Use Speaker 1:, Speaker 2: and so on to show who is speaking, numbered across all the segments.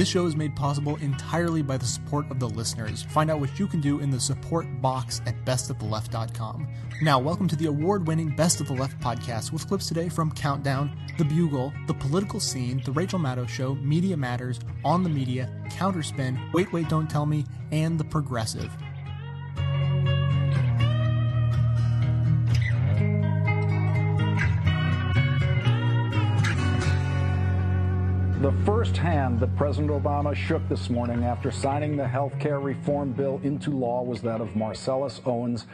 Speaker 1: This show is made possible entirely by the support of the listeners. Find out what you can do in the support box at bestoftheleft.com. Now, welcome to the award winning Best of the Left podcast with clips today from Countdown, The Bugle, The Political Scene, The Rachel Maddow Show, Media Matters, On the Media, Counterspin, Wait, Wait, Don't Tell Me, and The Progressive.
Speaker 2: The first hand that President Obama shook this morning after signing the health care reform bill into law was that of Marcellus Owens,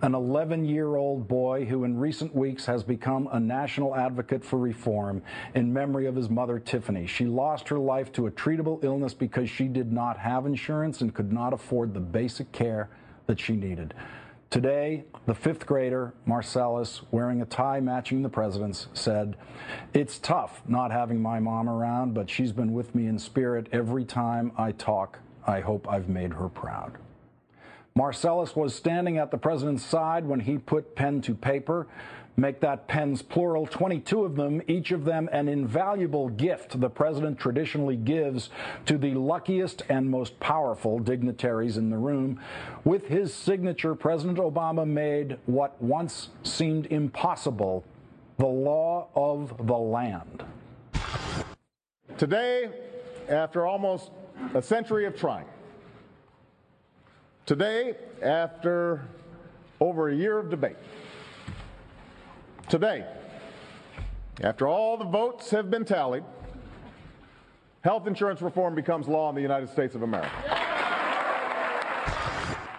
Speaker 2: an 11 year old boy who in recent weeks has become a national advocate for reform in memory of his mother, Tiffany. She lost her life to a treatable illness because she did not have insurance and could not afford the basic care that she needed. Today, the fifth grader, Marcellus, wearing a tie matching the president's, said, It's tough not having my mom around, but she's been with me in spirit every time I talk. I hope I've made her proud. Marcellus was standing at the president's side when he put pen to paper. Make that pens plural, 22 of them, each of them an invaluable gift the president traditionally gives to the luckiest and most powerful dignitaries in the room. With his signature, President Obama made what once seemed impossible the law of the land.
Speaker 3: Today, after almost a century of trying, today, after over a year of debate, Today, after all the votes have been tallied, health insurance reform becomes law in the United States of America.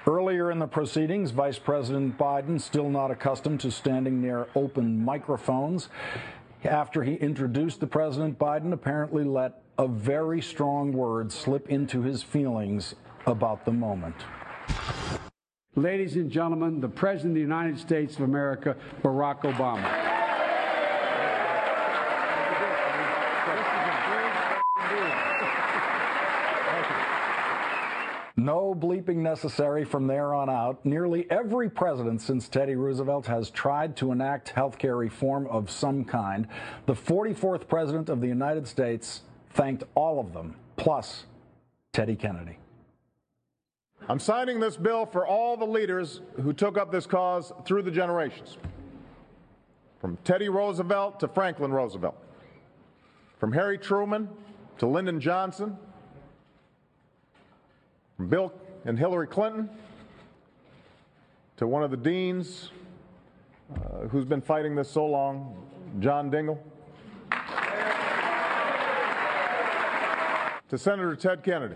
Speaker 2: Earlier in the proceedings, Vice President Biden, still not accustomed to standing near open microphones, after he introduced the President, Biden apparently let a very strong word slip into his feelings about the moment.
Speaker 4: Ladies and gentlemen, the President of the United States of America, Barack Obama.
Speaker 2: No bleeping necessary from there on out. Nearly every president since Teddy Roosevelt has tried to enact health care reform of some kind. The 44th president of the United States thanked all of them, plus Teddy Kennedy.
Speaker 3: I'm signing this bill for all the leaders who took up this cause through the generations. From Teddy Roosevelt to Franklin Roosevelt. From Harry Truman to Lyndon Johnson. From Bill and Hillary Clinton to one of the deans uh, who's been fighting this so long, John Dingell. to Senator Ted Kennedy.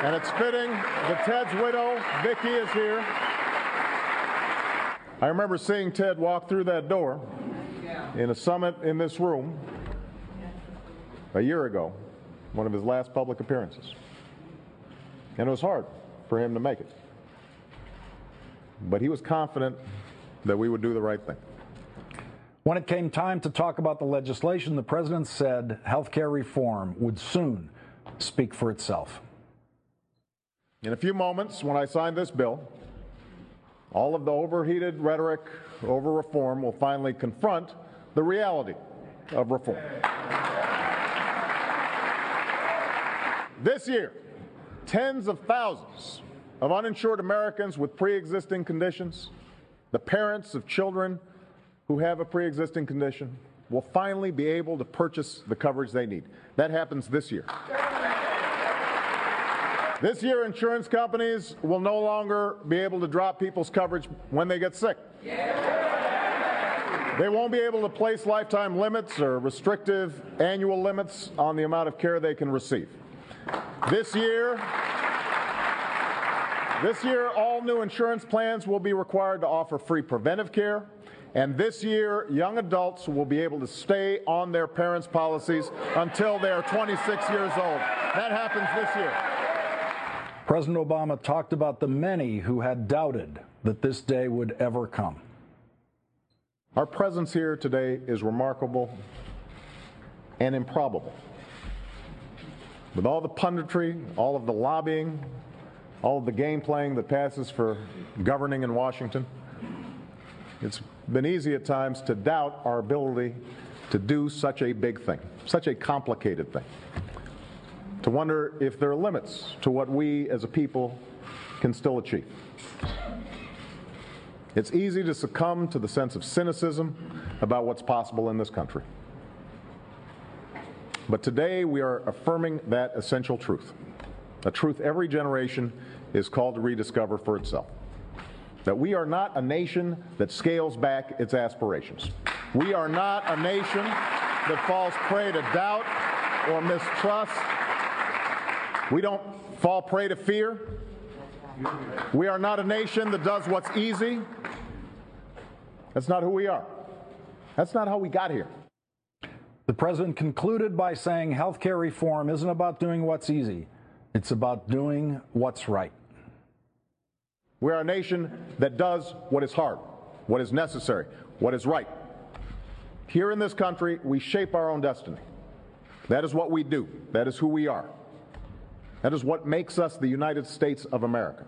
Speaker 3: And it's fitting that Ted's widow, Vicki, is here. I remember seeing Ted walk through that door in a summit in this room a year ago, one of his last public appearances. And it was hard for him to make it. But he was confident that we would do the right thing.
Speaker 2: When it came time to talk about the legislation, the president said health care reform would soon speak for itself.
Speaker 3: In a few moments, when I sign this bill, all of the overheated rhetoric over reform will finally confront the reality of reform. This year, tens of thousands of uninsured Americans with pre existing conditions, the parents of children who have a pre existing condition, will finally be able to purchase the coverage they need. That happens this year. This year, insurance companies will no longer be able to drop people's coverage when they get sick. They won't be able to place lifetime limits or restrictive annual limits on the amount of care they can receive. This year, this year, all new insurance plans will be required to offer free preventive care. And this year, young adults will be able to stay on their parents' policies until they are 26 years old. That happens this year.
Speaker 2: President Obama talked about the many who had doubted that this day would ever come.
Speaker 3: Our presence here today is remarkable and improbable. With all the punditry, all of the lobbying, all of the game playing that passes for governing in Washington, it's been easy at times to doubt our ability to do such a big thing, such a complicated thing. To wonder if there are limits to what we as a people can still achieve. It's easy to succumb to the sense of cynicism about what's possible in this country. But today we are affirming that essential truth, a truth every generation is called to rediscover for itself. That we are not a nation that scales back its aspirations. We are not a nation that falls prey to doubt or mistrust. We don't fall prey to fear. We are not a nation that does what's easy. That's not who we are. That's not how we got here.
Speaker 2: The president concluded by saying health care reform isn't about doing what's easy, it's about doing what's right.
Speaker 3: We're a nation that does what is hard, what is necessary, what is right. Here in this country, we shape our own destiny. That is what we do, that is who we are. That is what makes us the United States of America.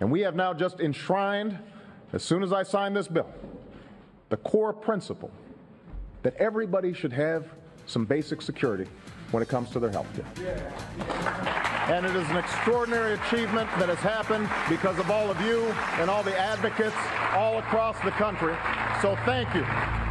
Speaker 3: And we have now just enshrined, as soon as I sign this bill, the core principle that everybody should have some basic security when it comes to their health care. And it is an extraordinary achievement that has happened because of all of you and all the advocates all across the country. So thank you.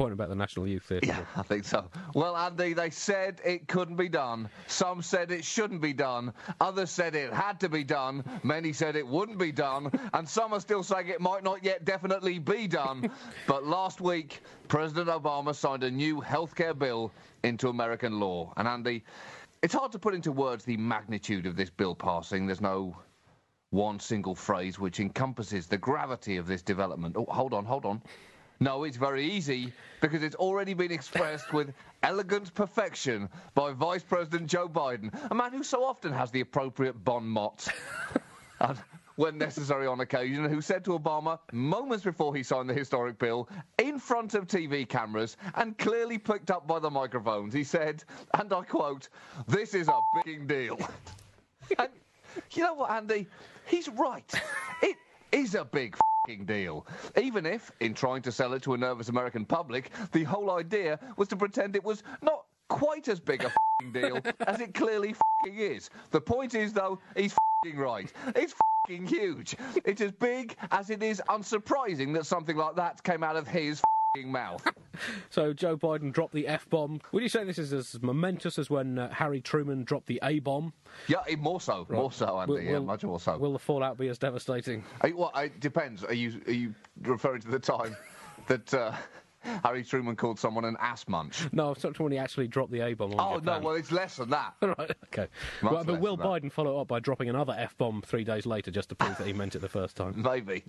Speaker 5: Think you've proved my point about the National Youth Theatre.
Speaker 6: Yeah, I think so. Well, Andy, they said it couldn't be done. Some said it shouldn't be done. Others said it had to be done. Many said it wouldn't be done. And some are still saying it might not yet definitely be done. but last week, President Obama signed a new healthcare bill into American law. And Andy, it's hard to put into words the magnitude of this bill passing. There's no one single phrase which encompasses the gravity of this development. Oh, hold on, hold on. No, it's very easy because it's already been expressed with elegant perfection by Vice President Joe Biden, a man who so often has the appropriate bon mot. and when necessary on occasion, who said to Obama moments before he signed the historic bill, in front of TV cameras and clearly picked up by the microphones, he said, and I quote, This is a big deal. and you know what, Andy? He's right. It is a big deal. Even if, in trying to sell it to a nervous American public, the whole idea was to pretend it was not quite as big a fing deal as it clearly fing is. The point is, though, he's fing right. It's fing huge. It's as big as it is unsurprising that something like that came out of his mouth.
Speaker 5: So Joe Biden dropped the F bomb. Would you say this is as momentous as when uh, Harry Truman dropped the A bomb?
Speaker 6: Yeah, more so. More so, Andy. yeah, much more so.
Speaker 5: Will the fallout be as devastating?
Speaker 6: Are you- well, it depends. Are you are you referring to the time that uh, Harry Truman called someone an ass munch?
Speaker 5: No, I was talking when he actually dropped the A bomb
Speaker 6: Oh no, well it's less than that.
Speaker 5: right, okay. Well, but will
Speaker 6: than that.
Speaker 5: Biden follow up by dropping another F bomb three days later just to prove that he meant it the first time?
Speaker 6: Maybe.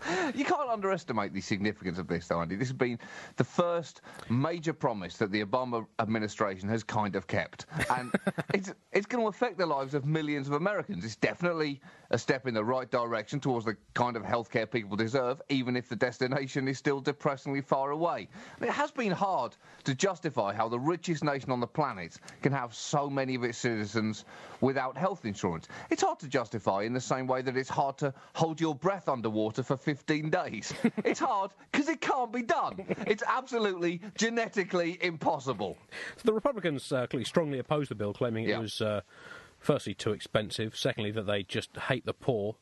Speaker 6: You can't underestimate the significance of this, though, Andy. This has been the first major promise that the Obama administration has kind of kept. And it's, it's going to affect the lives of millions of Americans. It's definitely a step in the right direction towards the kind of healthcare people deserve, even if the destination is still depressingly far away. Mean, it has been hard to justify how the richest nation on the planet can have so many of its citizens without health insurance. It's hard to justify in the same way that it's hard to hold your breath underwater for 15 days. it's hard because it can't be done. It's absolutely genetically impossible.
Speaker 5: So the Republicans uh, clearly strongly opposed the bill, claiming
Speaker 6: Yeah.
Speaker 5: it was uh, firstly too expensive, secondly that they just hate the poor.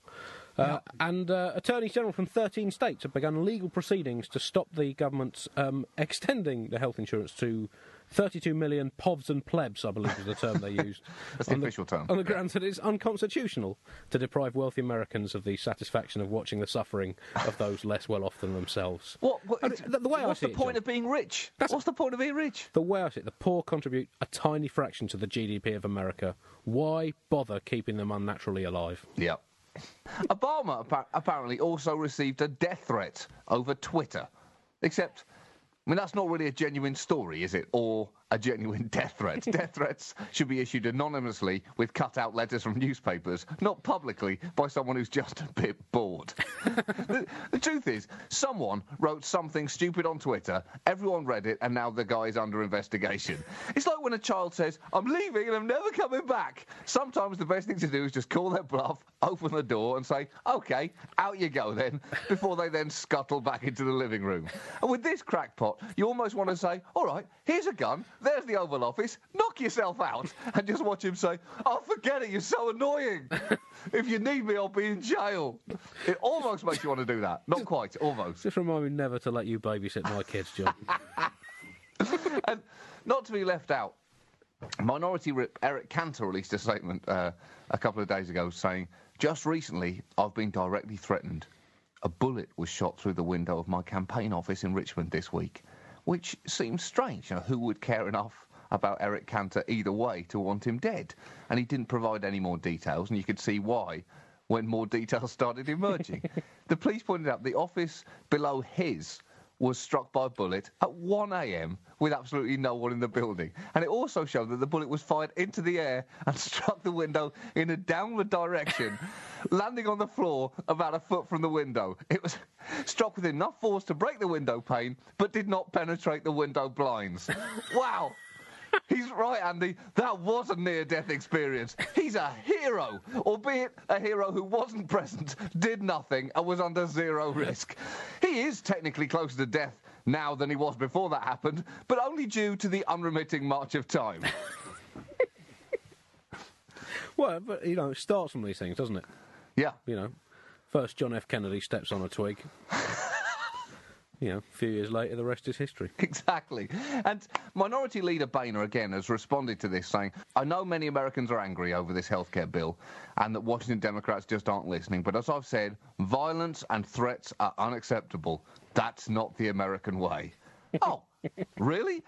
Speaker 5: Uh, and uh, attorneys general from 13 states have begun legal proceedings to stop the government um, extending the health insurance to 32 million povs and plebs, I believe was the term they used.
Speaker 6: That's the
Speaker 5: on
Speaker 6: official term.
Speaker 5: On the grounds that it's unconstitutional to deprive wealthy Americans of the satisfaction of watching the suffering of those less well off than themselves.
Speaker 6: What, what,
Speaker 5: I the, the way
Speaker 6: what's
Speaker 5: I see
Speaker 6: the
Speaker 5: it,
Speaker 6: point
Speaker 5: John,
Speaker 6: of being rich?
Speaker 5: That's-
Speaker 6: What's the point of being rich?
Speaker 5: the way I see it, the poor contribute a tiny fraction to the GDP of America. Why bother keeping them unnaturally alive?
Speaker 6: Yeah. Obama apparently also received a death threat over Twitter. Except, I mean, that's not really a genuine story, is it? Or a genuine death threat. death threats should be issued anonymously with cut out letters from newspapers, not publicly by someone who's just a bit bored. the, the truth is, someone wrote something stupid on Twitter, everyone read it, and now the guy's under investigation. It's like when a child says, I'm leaving and I'm never coming back. Sometimes the best thing to do is just call their bluff, open the door, and say, OK, out you go then, before they then scuttle back into the living room. And with this crackpot, you almost want to say, All right, here's a gun, there's the Oval Office, knock yourself out, and just watch him say, Oh, forget it, you're so annoying. if you need me, I'll be in jail. It almost makes you want to do that. Not quite, almost.
Speaker 5: Just remind me never to let you babysit my kids, John.
Speaker 6: and not to be left out, Minority Whip Eric Cantor released a statement uh, a couple of days ago saying, Just recently, I've been directly threatened. A bullet was shot through the window of my campaign office in Richmond this week, which seems strange. You know, who would care enough about Eric Cantor either way to want him dead? And he didn't provide any more details, and you could see why when more details started emerging. the police pointed out the office below his was struck by a bullet at 1 a.m. with absolutely no one in the building. And it also showed that the bullet was fired into the air and struck the window in a downward direction, landing on the floor about a foot from the window. It was struck with enough force to break the window pane, but did not penetrate the window blinds. Wow! He's right, Andy. That was a near death experience. He's a hero, albeit a hero who wasn't present, did nothing, and was under zero risk. He is technically closer to death now than he was before that happened, but only due to the unremitting march of time.
Speaker 5: well, but, you know, it starts from these things, doesn't it?
Speaker 6: Yeah.
Speaker 5: You know, first John F. Kennedy steps on a twig. you know, a few years later, the rest is history.
Speaker 6: Exactly. And Minority Leader Boehner again has responded to this saying, I know many Americans are angry over this healthcare bill and that Washington Democrats just aren't listening, but as I've said, violence and threats are unacceptable. That's not the American way. Oh, really?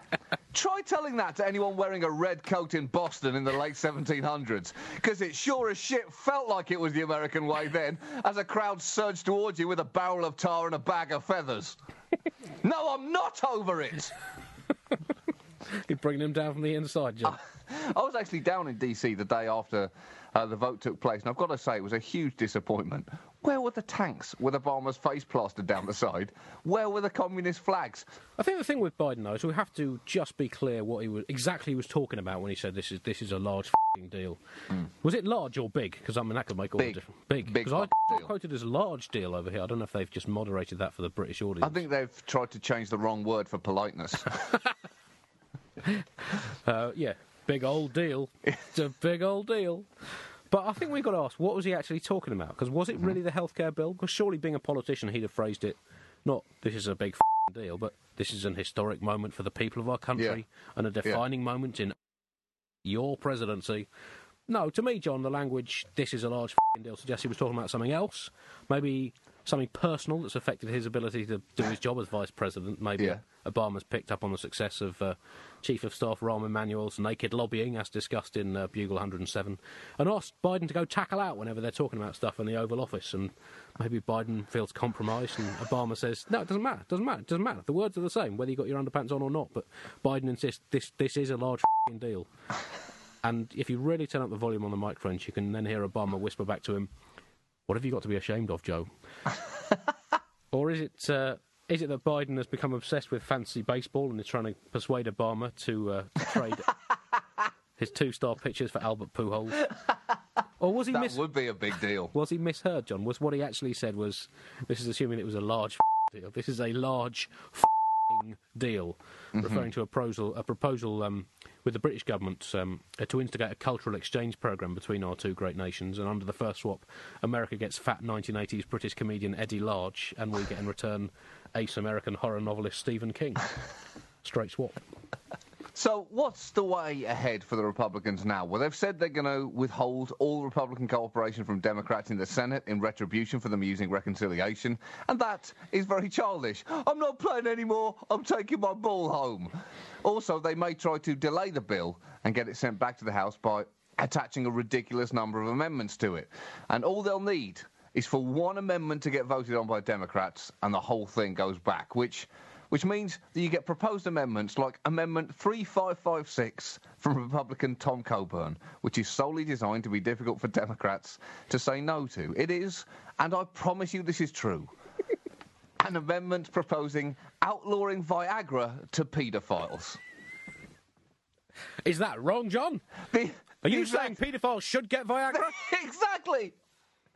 Speaker 6: Try telling that to anyone wearing a red coat in Boston in the late 1700s, because it sure as shit felt like it was the American way then, as a crowd surged towards you with a barrel of tar and a bag of feathers. No, I'm not over it.
Speaker 5: You're bringing him down from the inside, John.
Speaker 6: I was actually down in DC the day after uh, the vote took place, and I've got to say it was a huge disappointment. Where were the tanks with Obama's face plastered down the side? Where were the communist flags?
Speaker 5: I think the thing with Biden, though, is we have to just be clear what he was exactly he was talking about when he said this is this is a large fing deal. Was it large or big? Because I mean that could make all
Speaker 6: Big.
Speaker 5: the difference. Big.
Speaker 6: Big
Speaker 5: Because I
Speaker 6: deal.
Speaker 5: quoted as large deal over here. I don't know if they've just moderated that for the British audience.
Speaker 6: I think they've tried to change the wrong word for politeness.
Speaker 5: Uh, yeah, big old deal. it's a big old deal. But I think we've got to ask, what was he actually talking about? Because was it mm-hmm. really the healthcare bill? Because surely, being a politician, he'd have phrased it not "this is a big deal," but "this is an historic moment for the people of our country and a defining moment in your presidency." No, to me, John, the language "this is a large f***ing deal" suggests he was talking about something else. Maybe something personal that's affected his ability to do his job as vice president. Maybe
Speaker 6: Yeah.
Speaker 5: Obama's picked up on the success of uh, Chief of Staff Rahm Emanuel's naked lobbying, as discussed in uh, Bugle 107, and asked Biden to go tackle out whenever they're talking about stuff in the Oval Office. And maybe Biden feels compromised, and Obama says, "No, it doesn't matter. Doesn't matter. Doesn't matter. The words are the same, whether you got your underpants on or not." But Biden insists this this is a large fing deal. And if you really turn up the volume on the microphones, you can then hear Obama whisper back to him, "What have you got to be ashamed of, Joe?" or is it uh, is it that Biden has become obsessed with fantasy baseball and is trying to persuade Obama to uh, trade his two-star pitchers for Albert Pujols? Or was he
Speaker 6: that
Speaker 5: mis-
Speaker 6: would be a big deal.
Speaker 5: was he misheard, John? Was what he actually said was this is assuming it was a large deal. This is a large deal, referring to a proposal a proposal um, with the British government um, to instigate a cultural exchange program between our two great nations. And under the first swap, America gets fat 1980s British comedian Eddie Large, and we get in return ace American horror novelist Stephen King. Straight swap.
Speaker 6: So, what's the way ahead for the Republicans now? Well, they've said they're going to withhold all Republican cooperation from Democrats in the Senate in retribution for them using reconciliation, and that is very childish. I'm not playing anymore, I'm taking my ball home. Also, they may try to delay the bill and get it sent back to the House by attaching a ridiculous number of amendments to it. And all they'll need is for one amendment to get voted on by Democrats, and the whole thing goes back, which which means that you get proposed amendments like Amendment 3556 from Republican Tom Coburn, which is solely designed to be difficult for Democrats to say no to. It is, and I promise you this is true, an amendment proposing outlawing Viagra to paedophiles.
Speaker 5: Is that wrong, John?
Speaker 6: The,
Speaker 5: Are you saying paedophiles should get Viagra?
Speaker 6: exactly.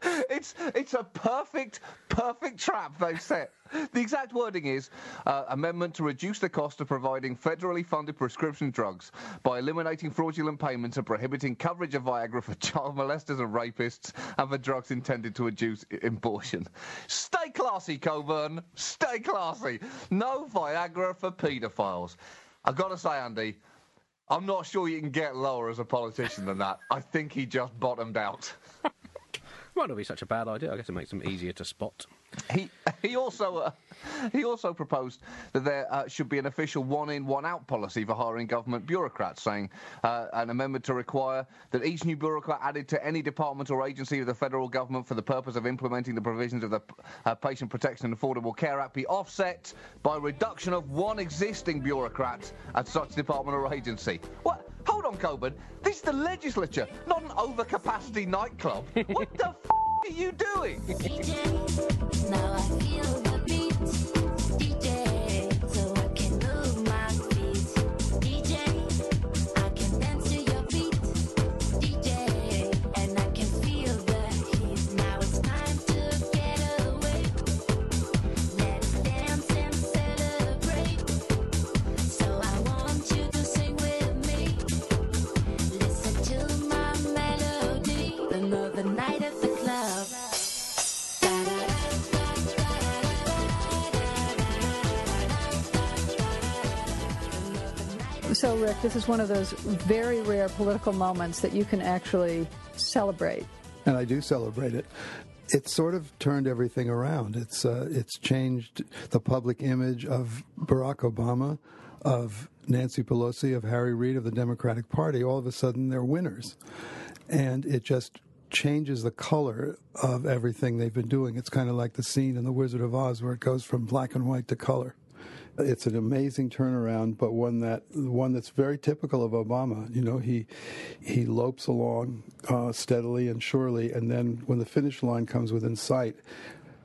Speaker 6: It's it's a perfect perfect trap they've set. The exact wording is uh, amendment to reduce the cost of providing federally funded prescription drugs by eliminating fraudulent payments and prohibiting coverage of Viagra for child molesters and rapists and for drugs intended to induce abortion. Stay classy, Coburn. Stay classy. No Viagra for paedophiles. I've got to say, Andy, I'm not sure you can get lower as a politician than that. I think he just bottomed out.
Speaker 5: Might not be such a bad idea. I guess it makes them easier to spot.
Speaker 6: He he also uh, he also proposed that there uh, should be an official one-in, one-out policy for hiring government bureaucrats, saying uh, an amendment to require that each new bureaucrat added to any department or agency of the federal government for the purpose of implementing the provisions of the uh, Patient Protection and Affordable Care Act be offset by reduction of one existing bureaucrat at such department or agency. What? Hold on, Coburn. This is the legislature, not an overcapacity nightclub. what the f- are you doing?
Speaker 7: Now I feel the beat, DJ, so So,
Speaker 8: Rick, this is one of those very rare political moments that you can actually celebrate.
Speaker 9: and I do celebrate it. It's sort of turned everything around. It's uh, it's changed the public image of Barack Obama, of Nancy Pelosi, of Harry Reid, of the Democratic Party. All of a sudden, they're winners, and it just changes the color of everything they've been doing. It's kind of like the scene in The Wizard of Oz where it goes from black and white to color. It's an amazing turnaround, but one that one that's very typical of Obama. You know, he he lopes along uh, steadily and surely, and then when the finish line comes within sight,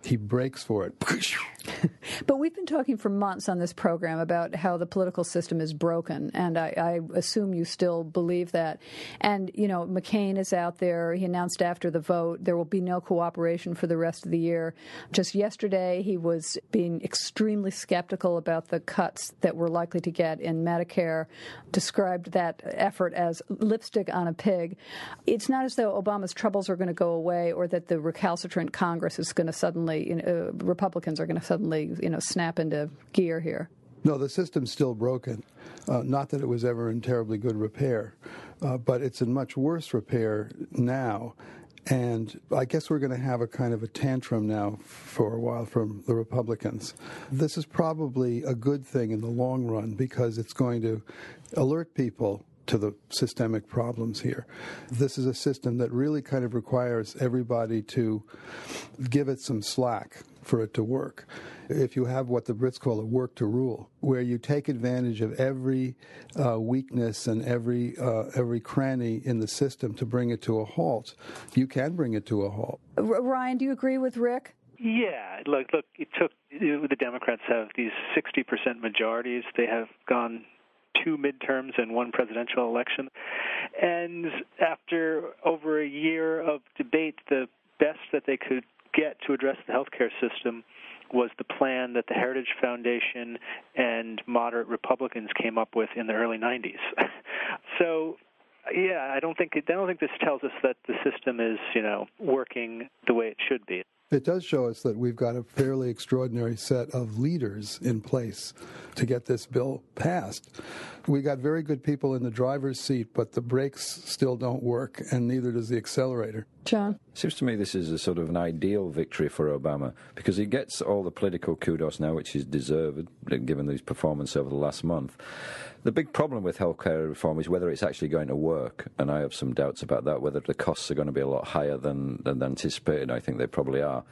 Speaker 9: he breaks for it.
Speaker 8: But we've been talking for months on this program about how the political system is broken, and I, I assume you still believe that. And, you know, McCain is out there. He announced after the vote there will be no cooperation for the rest of the year. Just yesterday, he was being extremely skeptical about the cuts that we're likely to get in Medicare, described that effort as lipstick on a pig. It's not as though Obama's troubles are going to go away or that the recalcitrant Congress is going to suddenly, you know, uh, Republicans are going to suddenly, you know, snap into gear here.
Speaker 9: No, the system's still broken. Uh, not that it was ever in terribly good repair, uh, but it's in much worse repair now. And I guess we're going to have a kind of a tantrum now for a while from the Republicans. This is probably a good thing in the long run because it's going to alert people to the systemic problems here. This is a system that really kind of requires everybody to give it some slack for it to work. If you have what the Brits call a work to rule, where you take advantage of every uh, weakness and every uh, every cranny in the system to bring it to a halt, you can bring it to a halt.
Speaker 8: R- Ryan, do you agree with Rick?
Speaker 10: Yeah, look, look. It took the Democrats have these 60% majorities. They have gone two midterms and one presidential election, and after over a year of debate, the best that they could get to address the healthcare system was the plan that the Heritage Foundation and moderate Republicans came up with in the early 90s. so yeah, I don't think I don't think this tells us that the system is, you know, working the way it should be.
Speaker 9: It does show us that we've got a fairly extraordinary set of leaders in place to get this bill passed. We got very good people in the driver's seat, but the brakes still don't work, and neither does the accelerator.
Speaker 8: John?
Speaker 11: Seems to me this is a sort of an ideal victory for Obama because he gets all the political kudos now, which is deserved given his performance over the last month. The big problem with healthcare reform is whether it's actually going to work, and I have some doubts about that. Whether the costs are going to be a lot higher than, than anticipated, I think they probably are.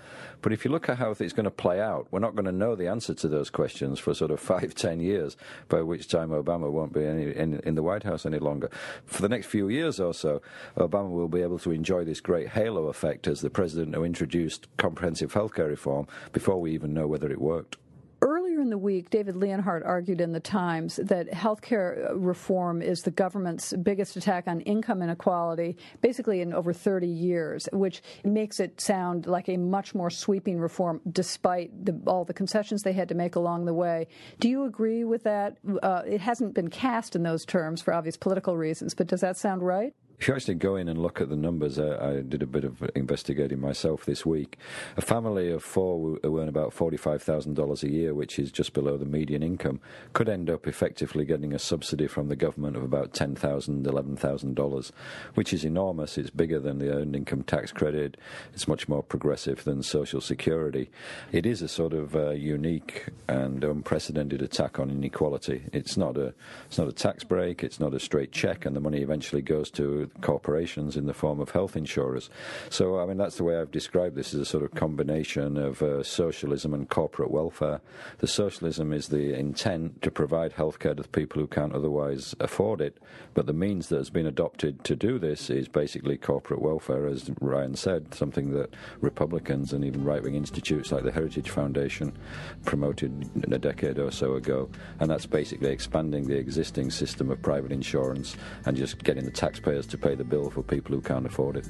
Speaker 11: But if you look at how it's going to play out, we're not going to know the answer to those questions for sort of five, ten years, by which time Obama won't be any, in, in the White House any longer. For the next few years or so, Obama will be able to enjoy this great halo effect as the president who introduced comprehensive healthcare reform before we even know whether it worked.
Speaker 8: Earlier in the week, David Leonhardt argued in the Times that healthcare reform is the government's biggest attack on income inequality, basically in over 30 years, which makes it sound like a much more sweeping reform, despite the, all the concessions they had to make along the way. Do you agree with that? Uh, it hasn't been cast in those terms for obvious political reasons, but does that sound right?
Speaker 11: If you actually go in and look at the numbers, I, I, did a bit of investigating myself this week. A family of four who earn about $45,000 a year, which is just below the median income, could end up effectively getting a subsidy from the government of about $10,000, $11,000, which is enormous. It's bigger than the earned income tax credit. It's much more progressive than Social Security. It is a sort of uh, unique and unprecedented attack on inequality. It's not a it's not a tax break. It's not a straight check, and the money eventually goes to corporations in the form of health insurers. So, I mean, that's the way I've described this as a sort of combination of uh, socialism and corporate welfare. The socialism is the intent to provide healthcare to the people who can't otherwise afford it, but the means that has been adopted to do this is basically corporate welfare, as Ryan said, something that Republicans and even right wing institutes like the Heritage Foundation promoted a decade or so ago. And that's basically expanding the existing system of private insurance and just getting the taxpayers to pay the bill for people who can't afford it.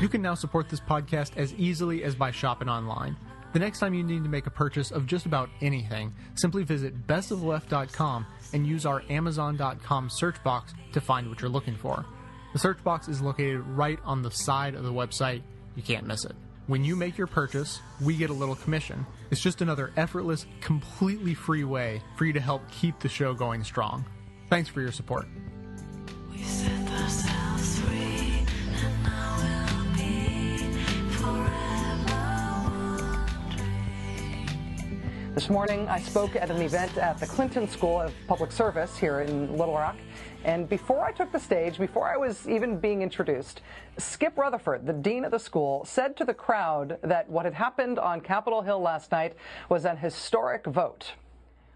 Speaker 1: You can now support this podcast as easily as by shopping online. The next time you need to make a purchase of just about anything, simply visit bestoftheleft.com and use our amazon.com search box to find what you're looking for. The search box is located right on the side of the website. You can't miss it. When you make your purchase, we get a little commission. It's just another effortless, completely free way for you to help keep the show going strong. Thanks for your support.
Speaker 12: This morning, I spoke at an event at the Clinton School of Public Service here in Little Rock. And before I took the stage, before I was even being introduced, Skip Rutherford, the dean of the school, said to the crowd that what had happened on Capitol Hill last night was an historic vote.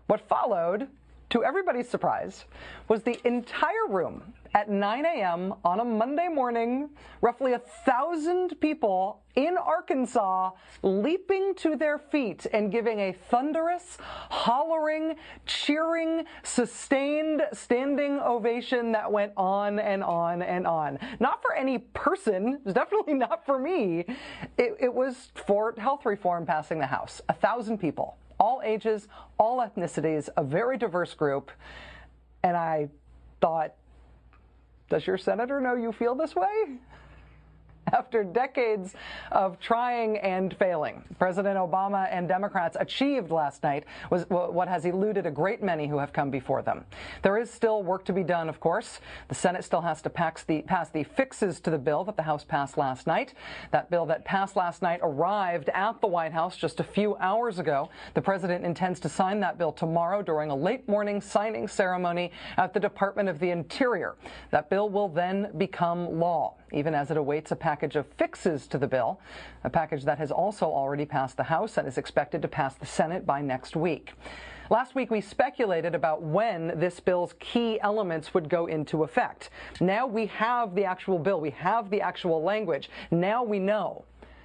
Speaker 12: What followed, to everybody's surprise, was the entire room at 9 a.m. on a Monday morning, roughly a thousand people in Arkansas leaping to their feet and giving a thunderous, hollering, cheering, sustained standing ovation that went on and on and on. Not for any person, definitely not for me. It, it was for health reform passing the House. A thousand people, all ages, all ethnicities, a very diverse group. And I thought, does your senator know you feel this way? After decades of trying and failing, President Obama and Democrats achieved last night was what has eluded a great many who have come before them. There is still work to be done, of course. The Senate still has to pass the, pass the fixes to the bill that the House passed last night. That bill that passed last night arrived at the White House just a few hours ago. The president intends to sign that bill tomorrow during a late morning signing ceremony at the Department of the Interior. That bill will then become law, even as it awaits a package of fixes to the bill, a package that has also already passed the House and is expected to pass the Senate by next week. Last week, we speculated about when this bill's key elements would go into effect. Now we have the actual bill, we have the actual language. Now we know.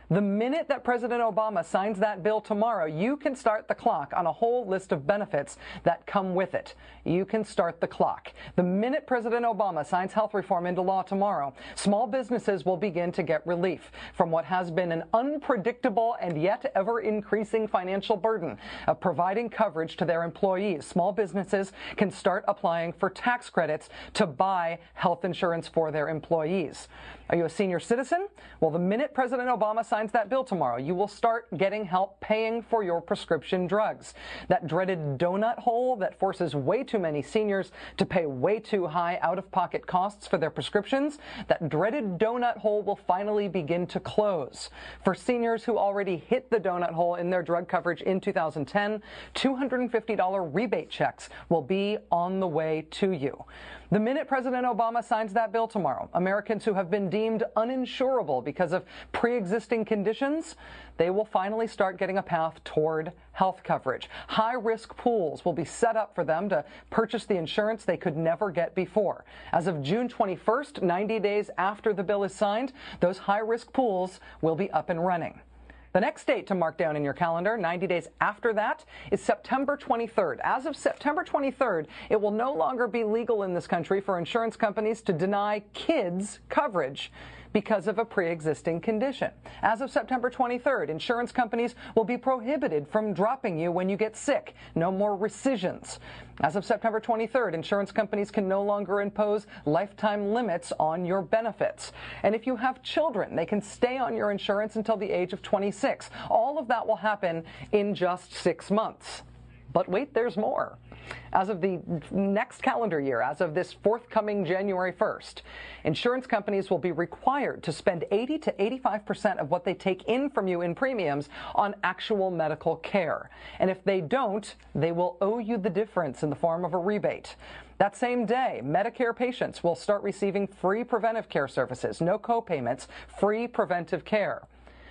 Speaker 12: The minute that President Obama signs that bill tomorrow, you can start the clock on a whole list of benefits that come with it. You can start the clock. The minute President Obama signs health reform into law tomorrow, small businesses will begin to get relief from what has been an unpredictable and yet ever increasing financial burden of providing coverage to their employees. Small businesses can start applying for tax credits to buy health insurance for their employees. Are you a senior citizen? Well, the minute President Obama signs that bill tomorrow, you will start getting help paying for your prescription drugs. That dreaded donut hole that forces way too many seniors to pay way too high out of pocket costs for their prescriptions, that dreaded donut hole will finally begin to close. For seniors who already hit the donut hole in their drug coverage in 2010, $250 rebate checks will be on the way to you. The minute President Obama signs that bill tomorrow, Americans who have been deemed uninsurable because of pre-existing conditions, they will finally start getting a path toward health coverage. High-risk pools will be set up for them to purchase the insurance they could never get before. As of June 21st, 90 days after the bill is signed, those high-risk pools will be up and running. The next date to mark down in your calendar, 90 days after that, is September 23rd. As of September 23rd, it will no longer be legal in this country for insurance companies to deny kids coverage because of a pre-existing condition. As of September 23rd, insurance companies will be prohibited from dropping you when you get sick. No more rescissions. As of September 23rd, insurance companies can no longer impose lifetime limits on your benefits. And if you have children, they can stay on your insurance until the age of 26. All of that will happen in just six months. But wait, there's more. As of the next calendar year, as of this forthcoming January 1st, insurance companies will be required to spend 80 to 85% of what they take in from you in premiums on actual medical care. And if they don't, they will owe you the difference in the form of a rebate. That same day, Medicare patients will start receiving free preventive care services, no co-payments, free preventive care.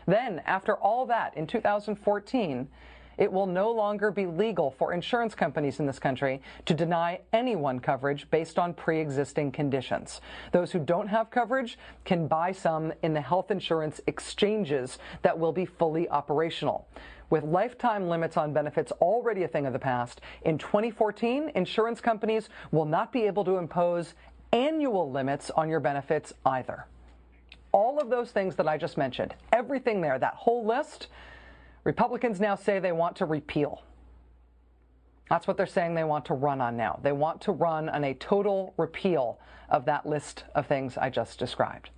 Speaker 12: Then, after all that, in 2014, it will no longer be legal for insurance companies in this country to deny anyone coverage based on pre-existing conditions. Those who don't have coverage can buy some in the health insurance exchanges that will be fully operational. With lifetime limits on benefits already a thing of the past, in 2014, insurance companies will not be able to impose annual limits on your benefits either. All of those things that I just mentioned, everything there, that whole list, Republicans now say they want to repeal. That's what they're saying they want to run on now. They want to run on a total repeal of that list of things I just described.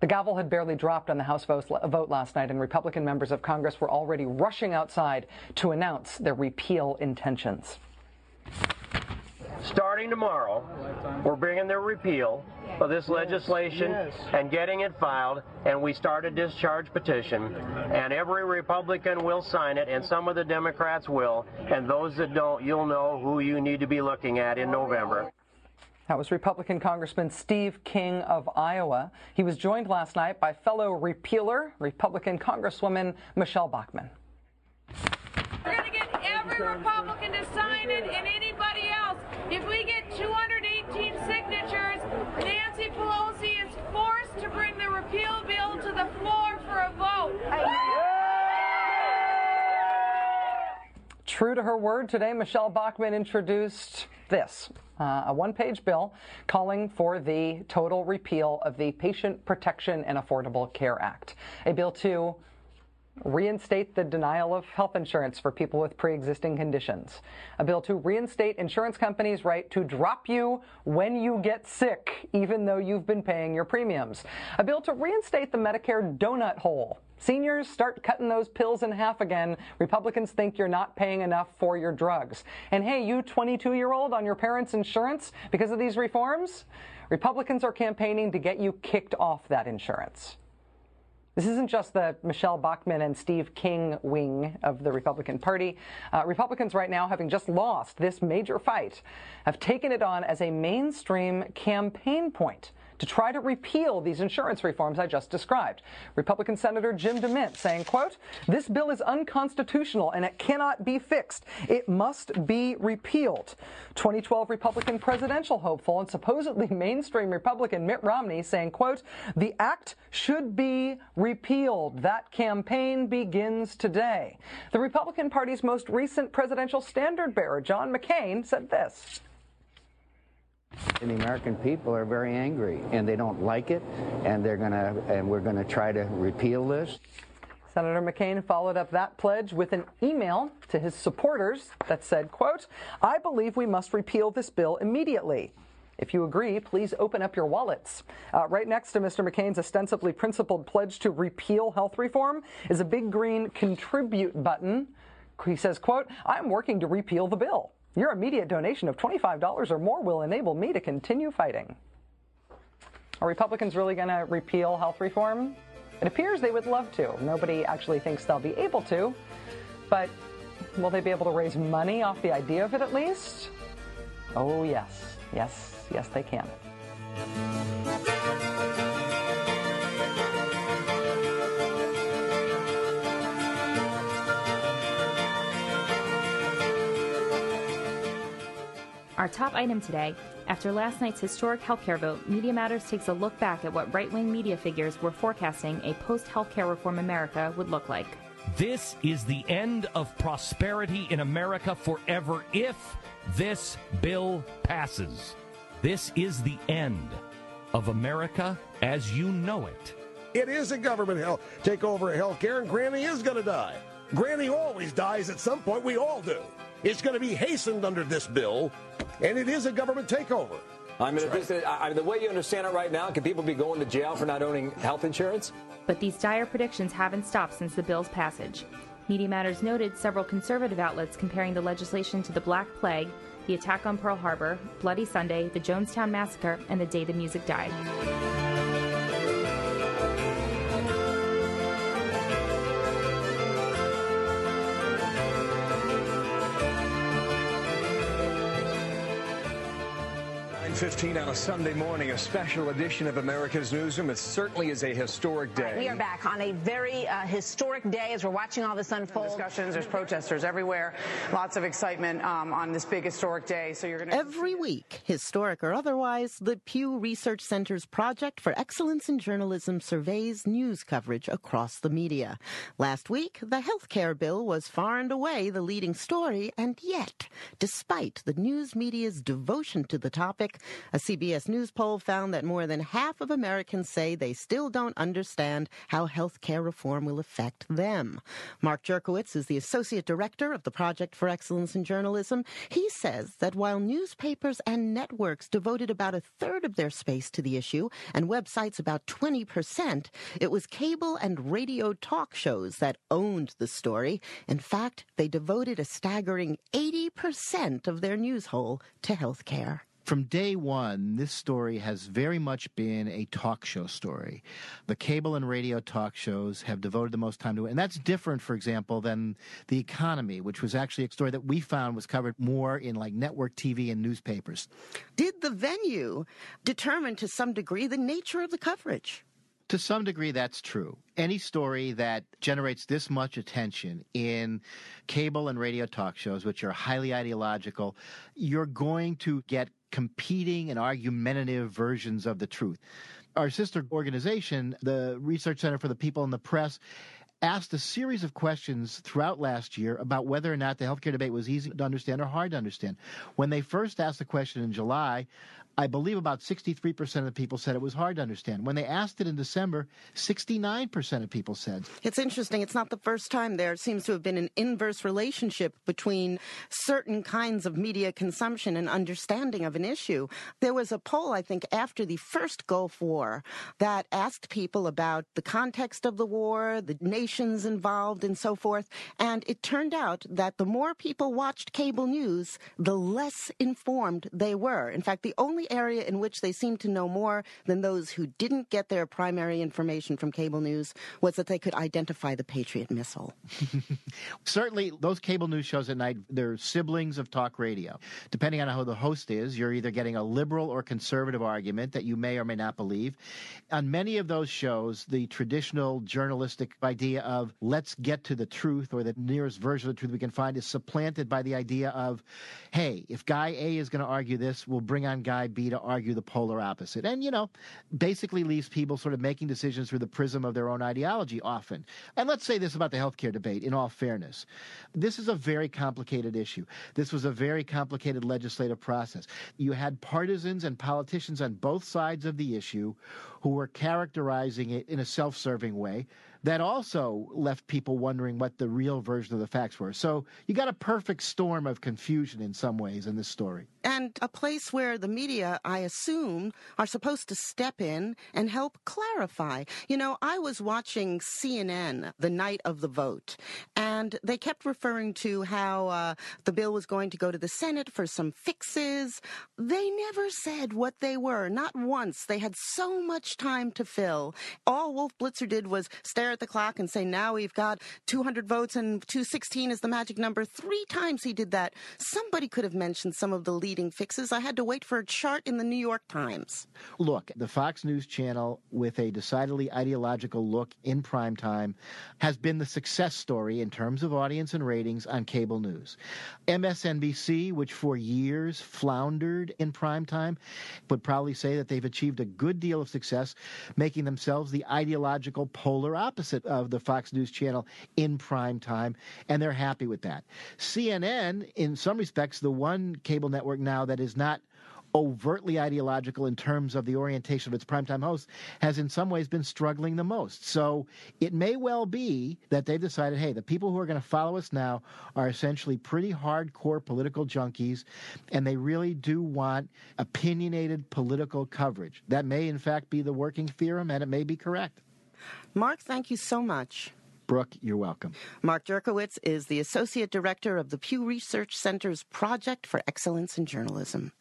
Speaker 12: The gavel had barely dropped on the House vote last night, and Republican members of Congress were already rushing outside to announce their repeal intentions.
Speaker 13: Starting tomorrow, we're bringing the repeal of this legislation and getting it filed, and we start a discharge petition, and every Republican will sign it, and some of the Democrats will, and those that don't, you'll know who you need to be looking at in November.
Speaker 12: That was Republican Congressman Steve King of Iowa. He was joined last night by fellow repealer, Republican Congresswoman Michele Bachmann.
Speaker 14: We're going to get every Republican to sign it and anybody else. If we get 218 signatures, Nancy Pelosi is forced to bring the repeal bill to the floor for a vote.
Speaker 12: True to her word, today Michele Bachmann introduced this uh, a one page bill calling for the total repeal of the Patient Protection and Affordable Care Act. A bill to reinstate the denial of health insurance for people with pre-existing conditions. A bill to reinstate insurance companies' right to drop you when you get sick, even though you've been paying your premiums. A bill to reinstate the Medicare donut hole. Seniors start cutting those pills in half again. Republicans think you're not paying enough for your drugs. And hey, you 22 year old on your parents' insurance because of these reforms, Republicans are campaigning to get you kicked off that insurance. This isn't just the Michele Bachmann and Steve King wing of the Republican Party. Uh, Republicans right now, having just lost this major fight, have taken it on as a mainstream campaign point to try to repeal these insurance reforms I just described. Republican Senator Jim DeMint saying, quote, this bill is unconstitutional and it cannot be fixed. It must be repealed. 2012 Republican presidential hopeful and supposedly mainstream Republican Mitt Romney saying, quote, the act should be repealed. That campaign begins today. The Republican Party's most recent presidential standard bearer, John McCain, said this.
Speaker 15: And the American people are very angry, and they don't like it, and they're gonna, and we're gonna try to repeal this.
Speaker 12: Senator McCain followed up that pledge with an email to his supporters that said, quote, I believe we must repeal this bill immediately. If you agree, please open up your wallets. Uh, right next to Mr. McCain's ostensibly principled pledge to repeal health reform is a big green contribute button. He says, quote, I'm working to repeal the bill. Your immediate donation of $25 or more will enable me to continue fighting. Are Republicans really going to repeal health reform? It appears they would love to. Nobody actually thinks they'll be able to. But will they be able to raise money off the idea of it at least? Oh, yes. Yes, yes, they can.
Speaker 16: Our top item today after last night's historic healthcare vote, Media Matters takes a look back at what right wing media figures were forecasting a post healthcare reform America would look like.
Speaker 17: This is the end of prosperity in America forever if this bill passes. This is the end of America as you know it.
Speaker 18: It is a government health takeover of health care, and Granny is going to die. Granny always dies at some point. We all do. It's going to be hastened under this bill, and it is a government takeover.
Speaker 19: I mean, if this, I, the way you understand it right now, can people be going to jail for not owning health insurance?
Speaker 16: But these dire predictions haven't stopped since the bill's passage. Media Matters noted several conservative outlets comparing the legislation to the Black Plague, the attack on Pearl Harbor, Bloody Sunday, the Jonestown Massacre, and the day the music died.
Speaker 20: Nine fifteen on a Sunday morning, a special edition of America's Newsroom. It certainly is a historic day.
Speaker 21: We are back on a very uh, historic day as we're watching all this unfold.
Speaker 22: Discussions, there's protesters everywhere, lots of excitement um, on this big historic day. So you're going to.
Speaker 23: Every week, historic or otherwise, the Pew Research Center's Project for Excellence in Journalism surveys news coverage across the media. Last week, the health care bill was far and away the leading story, and yet, despite the news media's devotion to the topic, a CBS News poll found that more than half of Americans say they still don't understand how health care reform will affect them. Mark Jurkowitz is the Associate Director of the Project for Excellence in Journalism. He says that while newspapers and networks devoted about a third of their space to the issue and websites about 20%, it was cable and radio talk shows that owned the story. In fact, they devoted a staggering 80% of their news hole to health care.
Speaker 24: From day one, this story has very much been a talk show story. The cable and radio talk shows have devoted the most time to it. And that's different, for example, than the economy, which was actually a story that we found was covered more in like network TV and newspapers.
Speaker 23: Did the venue determine to some degree the nature of the coverage?
Speaker 24: To some degree, that's true. Any story that generates this much attention in cable and radio talk shows, which are highly ideological, you're going to get competing and argumentative versions of the truth. Our sister organization, the Research Center for the People and the Press, asked a series of questions throughout last year about whether or not the healthcare debate was easy to understand or hard to understand. When they first asked the question in July, I believe about 63% of the people said it was hard to understand. When they asked it in December, 69% of people said.
Speaker 23: It's interesting. It's not the first time there seems to have been an inverse relationship between certain kinds of media consumption and understanding of an issue. There was a poll, I think, after the first Gulf War that asked people about the context of the war, the nations involved, and so forth. And it turned out that the more people watched cable news, the less informed they were. In fact, the only area in which they seemed to know more than those who didn't get their primary information from cable news was that they could identify the Patriot missile.
Speaker 24: Certainly, those cable news shows at night, they're siblings of talk radio. Depending on how the host is, you're either getting a liberal or conservative argument that you may or may not believe. On many of those shows, the traditional journalistic idea of let's get to the truth or the nearest version of the truth we can find is supplanted by the idea of, hey, if guy A is going to argue this, we'll bring on guy B to argue the polar opposite. And, you know, basically leaves people sort of making decisions through the prism of their own ideology often. And let's say this about the healthcare debate, in all fairness. This is a very complicated issue. This was a very complicated legislative process. You had partisans and politicians on both sides of the issue who were characterizing it in a self serving way that also left people wondering what the real version of the facts were. So you got a perfect storm of confusion in some ways in this story.
Speaker 23: And a place where the media, I assume, are supposed to step in and help clarify. You know, I was watching CNN the night of the vote, and they kept referring to how uh, the bill was going to go to the Senate for some fixes. They never said what they were, not once. They had so much time to fill. All Wolf Blitzer did was stare at the clock and say, now we've got 200 votes and 216 is the magic number. Three times he did that. Somebody could have mentioned some of the leading fixes. I had to wait for a chart in the New York Times.
Speaker 24: Look, the Fox News channel, with a decidedly ideological look in prime time, has been the success story in terms of audience and ratings on cable news. MSNBC, which for years floundered in prime time, would probably say that they've achieved a good deal of success, making themselves the ideological polar opposite of the Fox News channel in prime time, and they're happy with that. CNN, in some respects, the one cable network now that is not overtly ideological in terms of the orientation of its primetime hosts has in some ways been struggling the most. So it may well be that they've decided, hey, the people who are going to follow us now are essentially pretty hardcore political junkies, and they really do want opinionated political coverage. That may, in fact, be the working theorem, and it may be correct.
Speaker 23: Mark, thank you so much.
Speaker 24: Brooke, you're welcome.
Speaker 23: Mark Jurkowitz is the Associate Director of the Pew Research Center's Project for Excellence in Journalism.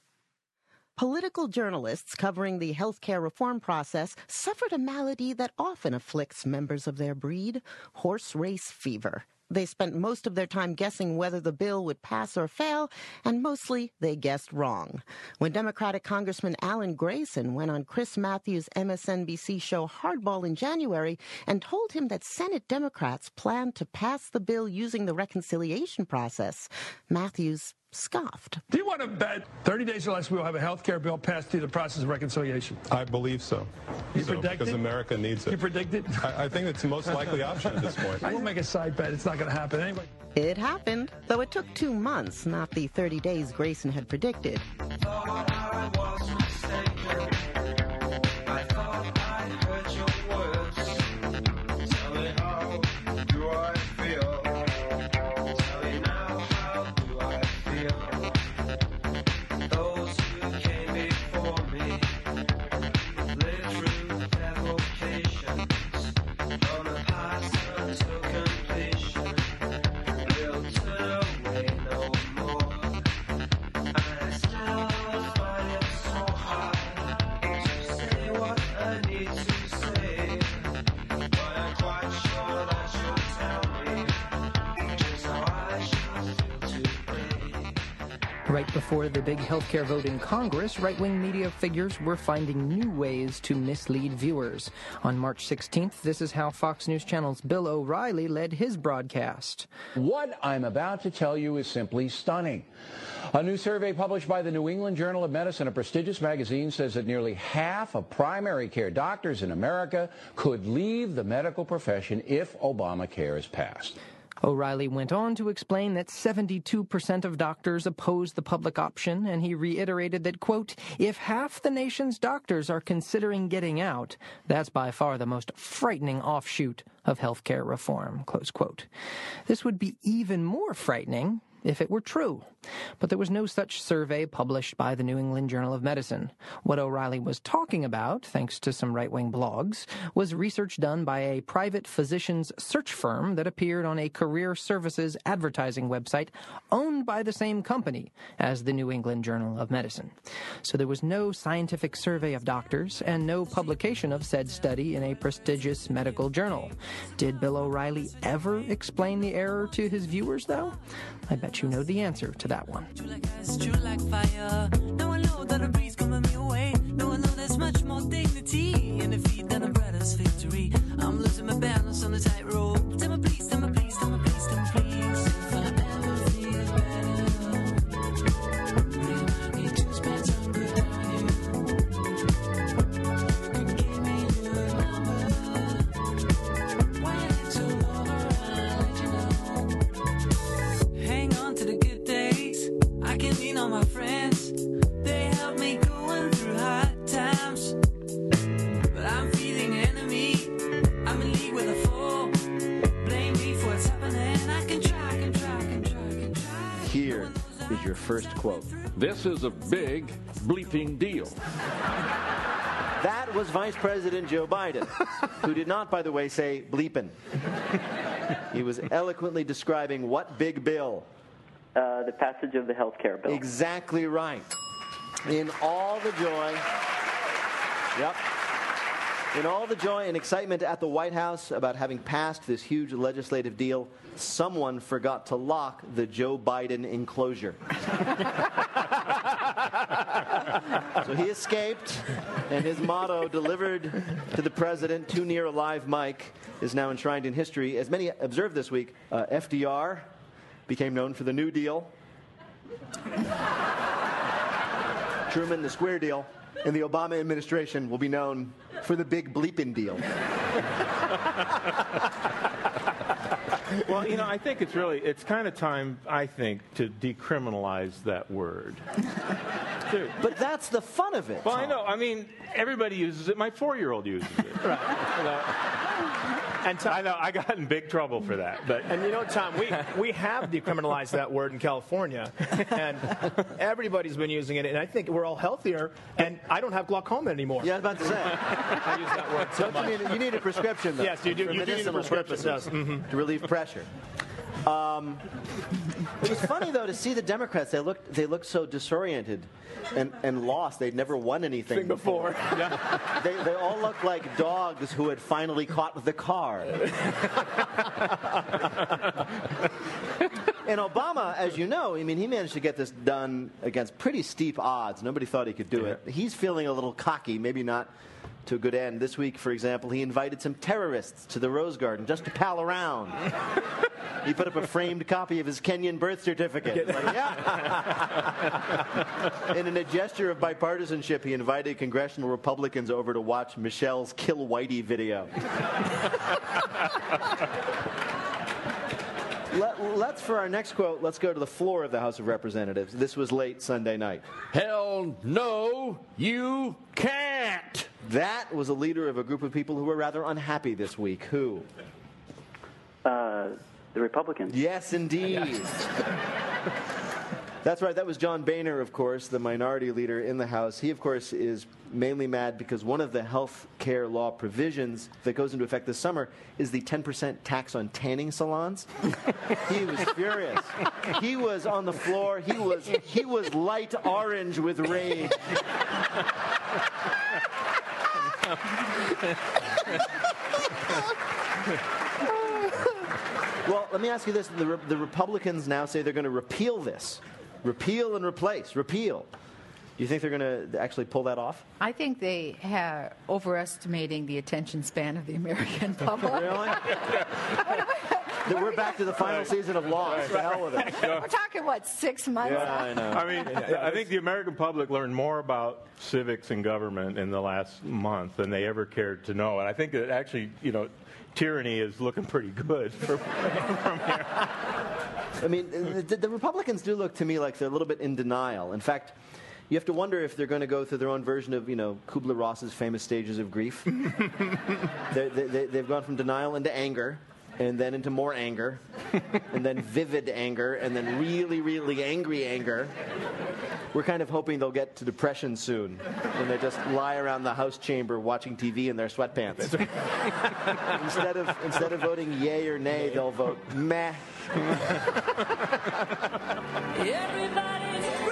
Speaker 23: Political journalists covering the healthcare reform process suffered a malady that often afflicts members of their breed horse race fever. They spent most of their time guessing whether the bill would pass or fail, and mostly they guessed wrong. When Democratic Congressman Alan Grayson went on Chris Matthews' MSNBC show Hardball in January and told him that Senate Democrats planned to pass the bill using the reconciliation process, Matthews scoffed.
Speaker 25: Do you want to bet 30 days or less we will have a health care bill passed through the process of reconciliation?
Speaker 26: I believe so.
Speaker 25: You
Speaker 26: so,
Speaker 25: predict
Speaker 26: Because
Speaker 25: it?
Speaker 26: America needs it.
Speaker 25: You predict it?
Speaker 26: I, I think it's the most likely option at this point.
Speaker 25: I will make a side bet. It's not going to happen anyway.
Speaker 23: It happened, though it took two months, not the 30 days Grayson had predicted.
Speaker 27: Right before the big healthcare vote in Congress, right wing media figures were finding new ways to mislead viewers. On March 16th, this is how Fox News Channel's Bill O'Reilly led his broadcast.
Speaker 28: What I'm about to tell you is simply stunning. A new survey published by the New England Journal of Medicine, a prestigious magazine, says that nearly half of primary care doctors in America could leave the medical profession if Obamacare is passed.
Speaker 27: O'Reilly went on to explain that 72% of doctors oppose the public option, and he reiterated that, quote, if half the nation's doctors are considering getting out, that's by far the most frightening offshoot of healthcare reform, close quote. This would be even more frightening if it were true. But there was no such survey published by the New England Journal of Medicine. What O'Reilly was talking about, thanks to some right wing blogs, was research done by a private physician's search firm that appeared on a career services advertising website owned by the same company as the New England Journal of Medicine. So there was no scientific survey of doctors and no publication of said study in a prestigious medical journal. Did Bill O'Reilly ever explain the error to his viewers, though? I bet you know the answer to that one.
Speaker 29: I'm losing my balance on the tightrope. Tell me please,
Speaker 30: is your first quote.
Speaker 31: This is a big bleeping deal.
Speaker 30: That was Vice President Joe Biden, who did not, by the way, say bleepin'. He was eloquently describing what big bill?
Speaker 32: Uh, the passage of the health care bill.
Speaker 30: Exactly right. In all the joy. Yep. In all the joy and excitement at the White House about having passed this huge legislative deal, someone forgot to lock the Joe Biden enclosure. so he escaped, and his motto, delivered to the president too near a live mic, is now enshrined in history. As many observed this week, uh, FDR became known for the New Deal. Truman, the Square Deal, and the Obama administration will be known for the big bleeping deal.
Speaker 26: Well, you know, I think it's really, it's kind of time, I think, to decriminalize that word. Dude.
Speaker 30: But that's the fun of it.
Speaker 26: Well, I know. I mean, everybody uses it. My four-year-old uses it. right. And I know I got in big trouble for that. But
Speaker 33: And you know, Tom, we, we have decriminalized that word in California, and everybody's been using it, and I think we're all healthier, and I don't have glaucoma anymore.
Speaker 30: Yeah, I was about to say.
Speaker 33: I use that word so
Speaker 30: Don't you,
Speaker 33: much.
Speaker 30: need, you need a prescription, though.
Speaker 33: Yes, you do. You do need a prescription,
Speaker 30: purposes,
Speaker 33: yes. Mhm.
Speaker 30: To relieve pressure. Um, it was funny though to see the Democrats. They looked they looked so disoriented and, and lost. They'd never won anything
Speaker 33: Thing before.
Speaker 30: They, they all looked like dogs who had finally caught the car. and Obama, as you know, I mean, he managed to get this done against pretty steep odds. Nobody thought he could do it. He's feeling a little cocky, maybe not to a good end. This week, for example, he invited some terrorists to the Rose Garden just to pal around. he put up a framed copy of his Kenyan birth certificate. Like, yeah. and in a gesture of bipartisanship, he invited congressional Republicans over to watch Michelle's Kill Whitey video. Let, us for our next quote, let's go to the floor of the House of Representatives. This was late Sunday night.
Speaker 31: Hell no, you can't.
Speaker 30: That was a leader of a group of people who were rather unhappy this week. Who?
Speaker 32: Uh, the Republicans.
Speaker 30: Yes, indeed. That's right. That was John Boehner, of course, the minority leader in the House. He, of course, is mainly mad because one of the health care law provisions that goes into effect this summer is the 10% tax on tanning salons. he was furious. He was on the floor. He was he was light orange with rage. Well, let me ask you this: the, Re- the Republicans now say they're going to repeal this, repeal and replace, repeal. Do you think they're going to actually pull that off?
Speaker 34: I think they are overestimating the attention span of the American public.
Speaker 30: Really? That we're back to the final season of Lost. The hell with it.
Speaker 34: We're talking what six months? out?
Speaker 26: I mean, I think the American public learned more about civics and government in the last month than they ever cared to know. And I think that actually, you know, tyranny is looking pretty good for, from here.
Speaker 30: I mean, the, the Republicans do look to me like they're a little bit in denial. In fact, you have to wonder if they're going to go through their own version of, you know, Kubler-Ross's famous stages of grief. They're- they, they, they've gone from denial into anger, and then into more anger, and then vivid anger, and then really, really angry anger. We're kind of hoping they'll get to depression soon when they just lie around the House chamber watching TV in their sweatpants. instead of instead of voting yay or nay, they'll vote meh.
Speaker 29: Everybody's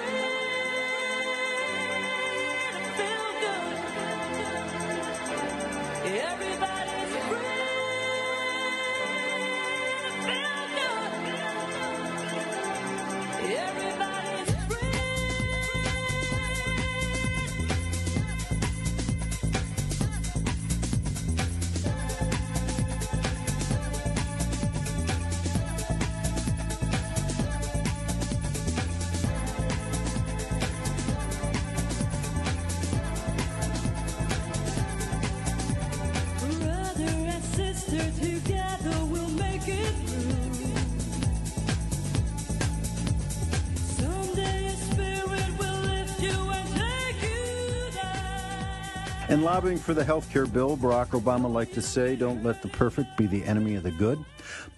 Speaker 35: In lobbying for the health care bill, Barack Obama liked to say, don't let the perfect be the enemy of the good.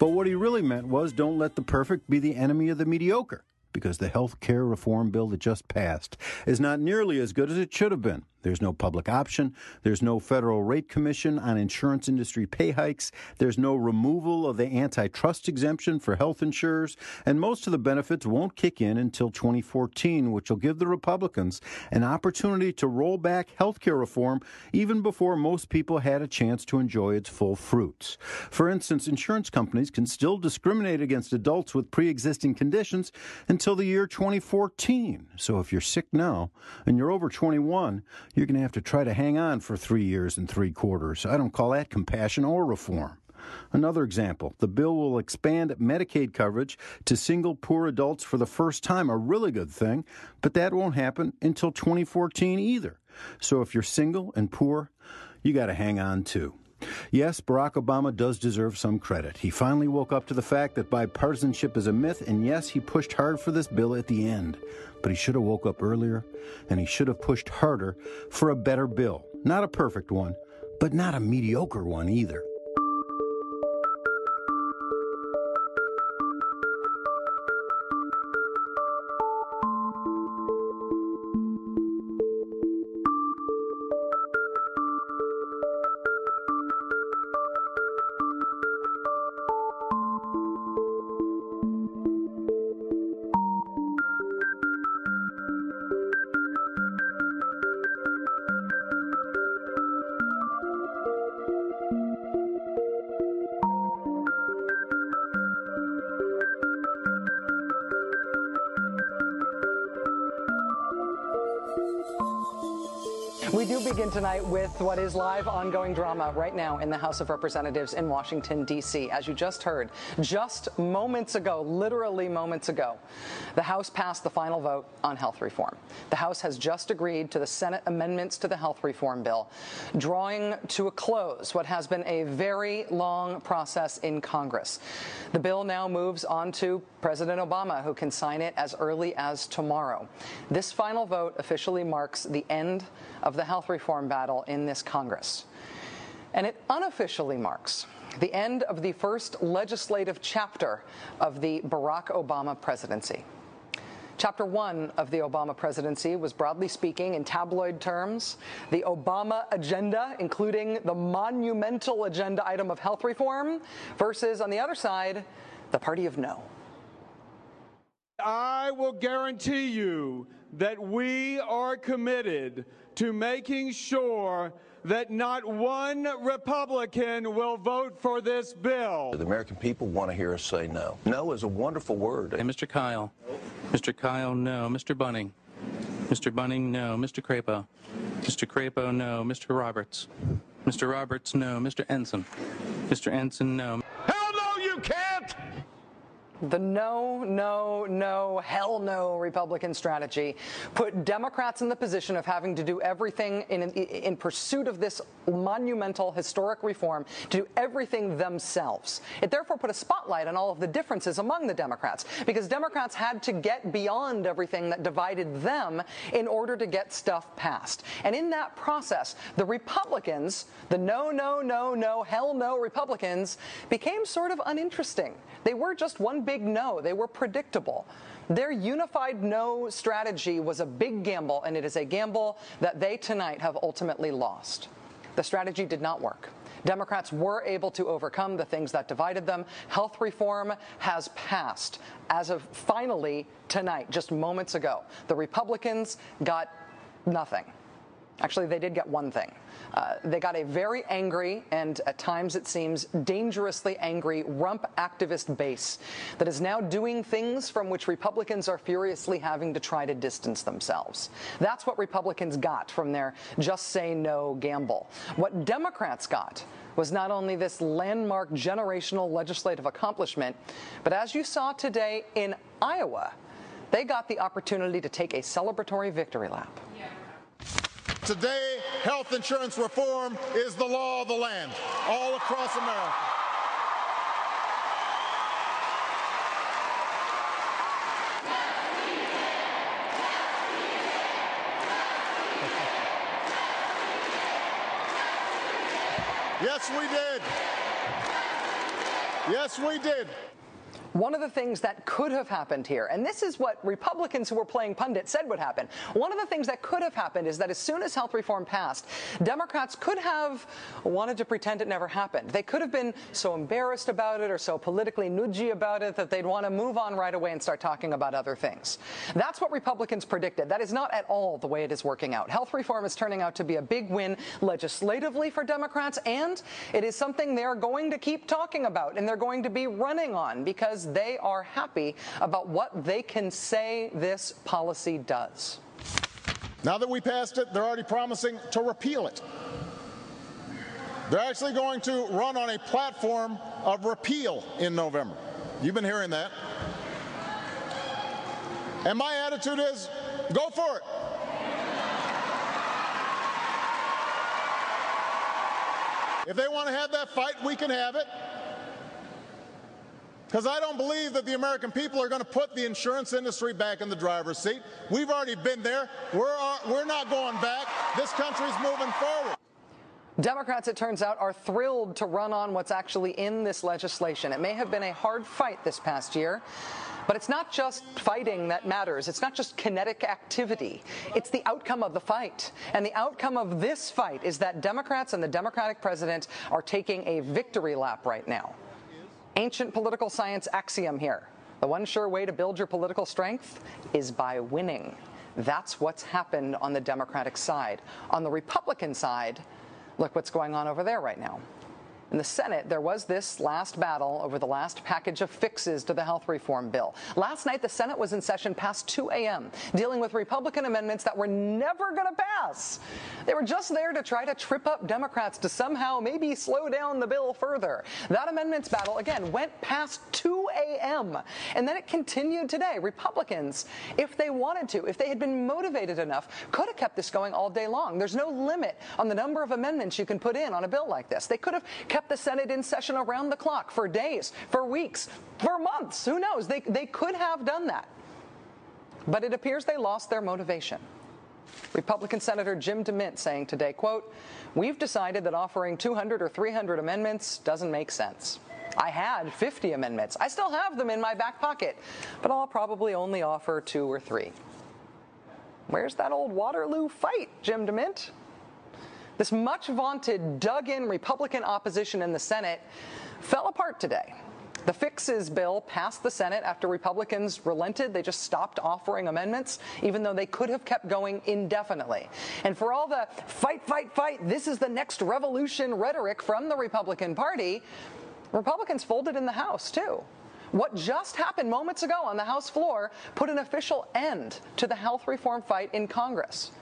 Speaker 35: But what he really meant was, don't let the perfect be the enemy of the mediocre. Because the health care reform bill that just passed is not nearly as good as it should have been. There's no public option. There's no federal rate commission on insurance industry pay hikes. There's no removal of the antitrust exemption for health insurers. And most of the benefits won't kick in until 2014, which will give the Republicans an opportunity to roll back health care reform even before most people had a chance to enjoy its full fruits. For instance, insurance companies can still discriminate against adults with pre existing conditions until the year 2014. So if you're sick now and you're over 21, you're going to have to try to hang on for three years and three quarters. I don't call that compassion or reform. Another example the bill will expand Medicaid coverage to single poor adults for the first time, a really good thing, but that won't happen until 2014 either. So if you're single and poor, you got to hang on too. Yes, Barack Obama does deserve some credit. He finally woke up to the fact that bipartisanship is a myth, and yes, he pushed hard for this bill at the end. But he should have woke up earlier, and he should have pushed harder for a better bill. Not a perfect one, but not a mediocre one either.
Speaker 12: Begin tonight with what is live ongoing drama right now in the House of Representatives in Washington, D.C. As you just heard, just moments ago, literally moments ago, the House passed the final vote on health reform. The House has just agreed to the Senate amendments to the health reform bill, drawing to a close what has been a very long process in Congress. The bill now moves on to President Obama, who can sign it as early as tomorrow. This final vote officially marks the end of the health reform battle in this Congress. And it unofficially marks the end of the first legislative chapter of the Barack Obama presidency. Chapter one of the Obama presidency was broadly speaking, in tabloid terms, the Obama agenda, including the monumental agenda item of health reform, versus, on the other side, the party of no.
Speaker 36: I will guarantee you that we are committed to making sure that not one Republican will vote for this bill.
Speaker 37: The American people want to hear us say no. No is a wonderful word.
Speaker 38: And Mr. Kyl. Mr. Kyl, no. Mr. Bunning. Mr. Bunning, no. Mr. Crapo. Mr. Crapo, no. Mr. Roberts. Mr. Roberts, no. Mr. Ensign. Mr. Ensign, no.
Speaker 18: Hell no, you can't!
Speaker 12: The no, no, no, hell no Republican strategy put Democrats in the position of having to do everything in, in pursuit of this monumental historic reform, to do everything themselves. It therefore put a spotlight on all of the differences among the Democrats because Democrats had to get beyond everything that divided them in order to get stuff passed. And in that process, the Republicans, the no, no, no, no, hell no Republicans, became sort of uninteresting. They were just one big no. They were predictable. Their unified no strategy was a big gamble, and it is a gamble that they tonight have ultimately lost. The strategy did not work. Democrats were able to overcome the things that divided them. Health reform has passed as of finally tonight, just moments ago. The Republicans got nothing. Actually, they did get one thing. Uh, they got a very angry and at times it seems dangerously angry rump activist base that is now doing things from which Republicans are furiously having to try to distance themselves. That's what Republicans got from their just say no gamble. What Democrats got was not only this landmark generational legislative accomplishment, but as you saw today in Iowa, they got the opportunity to take a celebratory victory lap.
Speaker 39: Today, health insurance reform is the law of the land all across America. Yes, we did. Yes, we did.
Speaker 12: One of the things that could have happened here, and this is what Republicans who were playing pundit said would happen. One of the things that could have happened is that as soon as health reform passed, Democrats could have wanted to pretend it never happened. They could have been so embarrassed about it or so politically nudgy about it that they'd want to move on right away and start talking about other things. That's what Republicans predicted. That is not at all the way it is working out. Health reform is turning out to be a big win legislatively for Democrats, and it is something they're going to keep talking about and they're going to be running on because they are happy about what they can say this policy does.
Speaker 39: Now that we passed it, they're already promising to repeal it. They're actually going to run on a platform of repeal in November. You've been hearing that. And my attitude is go for it. If they want to have that fight, we can have it. Because I don't believe that the American people are going to put the insurance industry back in the driver's seat. We've already been there. We're, uh, we're not going back. This country's moving forward.
Speaker 12: Democrats, it turns out, are thrilled to run on what's actually in this legislation. It may have been a hard fight this past year, but it's not just fighting that matters. It's not just kinetic activity. It's the outcome of the fight. And the outcome of this fight is that Democrats and the Democratic president are taking a victory lap right now. Ancient political science axiom here. The one sure way to build your political strength is by winning. That's what's happened on the Democratic side. On the Republican side, look what's going on over there right now. In the Senate, there was this last battle over the last package of fixes to the health reform bill. Last night, the Senate was in session past 2 a.m., dealing with Republican amendments that were never going to pass. They were just there to try to trip up Democrats to somehow maybe slow down the bill further. That amendments battle, again, went past 2 a.m., and then it continued today. Republicans, if they wanted to, if they had been motivated enough, could have kept this going all day long. There's no limit on the number of amendments you can put in on a bill like this. They could have kept the Senate in session around the clock for days, for weeks, for months. Who knows? They, they could have done that. But it appears they lost their motivation. Republican Senator Jim DeMint saying today, quote, We've decided that offering 200 or 300 amendments doesn't make sense. I had 50 amendments. I still have them in my back pocket, but I'll probably only offer two or three. Where's that old Waterloo fight, Jim DeMint? This much vaunted, dug in Republican opposition in the Senate fell apart today. The fixes bill passed the Senate after Republicans relented. They just stopped offering amendments, even though they could have kept going indefinitely. And for all the fight, fight, fight, this is the next revolution rhetoric from the Republican Party, Republicans folded in the House, too. What just happened moments ago on the House floor put an official end to the health reform fight in Congress.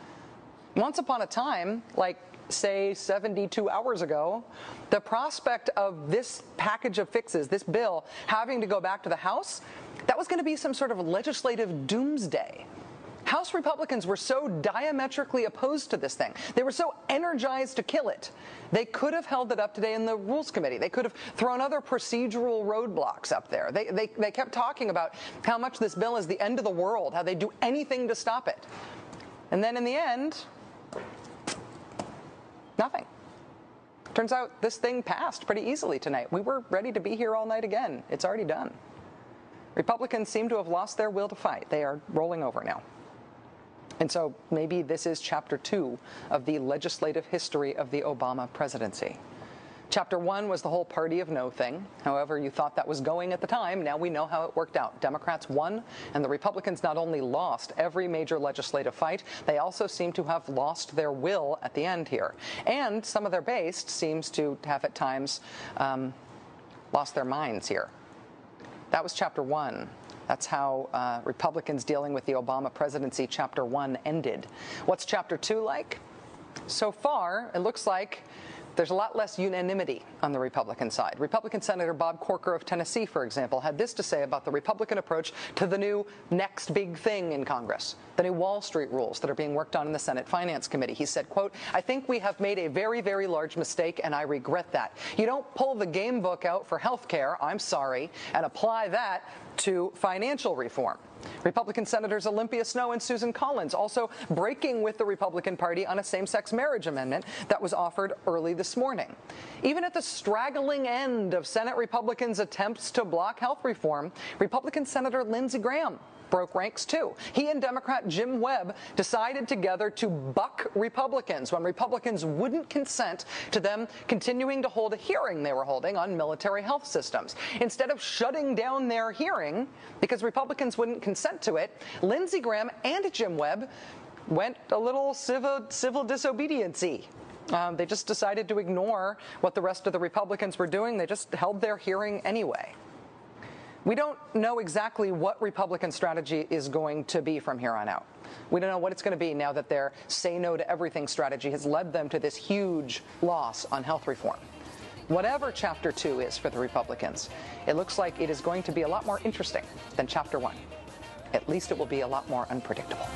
Speaker 12: Once upon a time, like say 72 hours ago, the prospect of this package of fixes, this bill, having to go back to the House, that was going to be some sort of legislative doomsday. House Republicans were so diametrically opposed to this thing. They were so energized to kill it. They could have held it up today in the Rules Committee. They could have thrown other procedural roadblocks up there. They, they, they kept talking about how much this bill is the end of the world, how they'd do anything to stop it. And then in the end, nothing. Turns out this thing passed pretty easily tonight. We were ready to be here all night again. It's already done. Republicans seem to have lost their will to fight. They are rolling over now. And so maybe this is chapter two of the legislative history of the Obama presidency. Chapter one was the whole party of no thing. However, you thought that was going at the time. Now we know how it worked out. Democrats won, and the Republicans not only lost every major legislative fight, they also seem to have lost their will at the end here. And some of their base seems to have at times um, lost their minds here. That was chapter one. That's how uh, Republicans dealing with the Obama presidency, chapter one, ended. What's chapter two like? So far, it looks like there's a lot less unanimity on the Republican side. Republican Senator Bob Corker of Tennessee, for example, had this to say about the Republican approach to the new next big thing in Congress, the new Wall Street rules that are being worked on in the Senate Finance Committee. He said, quote, I think we have made a very, very large mistake, and I regret that. You don't pull the game book out for health care, I'm sorry, and apply that to financial reform. Republican Senators Olympia Snowe and Susan Collins also breaking with the Republican Party on a same sex marriage amendment that was offered early this morning. Even at the straggling end of Senate Republicans' attempts to block health reform, Republican Senator Lindsey Graham broke ranks too. He and Democrat Jim Webb decided together to buck Republicans when Republicans wouldn't consent to them continuing to hold a hearing they were holding on military health systems. Instead of shutting down their hearing because Republicans wouldn't consent to it, Lindsey Graham and Jim Webb went a little civil, civil disobediency. Um, they just decided to ignore what the rest of the Republicans were doing. They just held their hearing anyway. We don't know exactly what Republican strategy is going to be from here on out. We don't know what it's going to be now that their say no to everything strategy has led them to this huge loss on health reform. Whatever chapter two is for the Republicans, it looks like it is going to be a lot more interesting than chapter one. At least it will be a lot more unpredictable.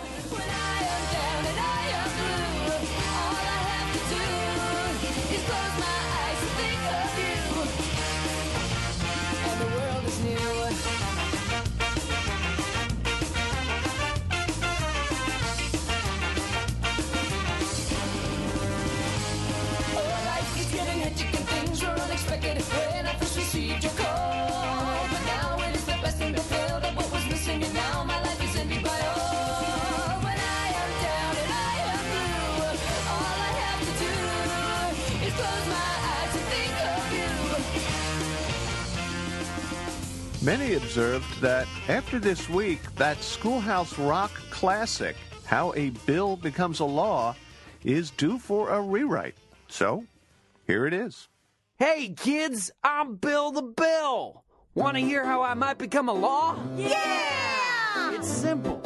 Speaker 40: Many observed that after this week, that Schoolhouse Rock classic, How a Bill Becomes a Law, is due for a rewrite. So, here it is.
Speaker 41: Hey kids, I'm Bill the Bill. Want to hear how I might become a law? Yeah! It's simple.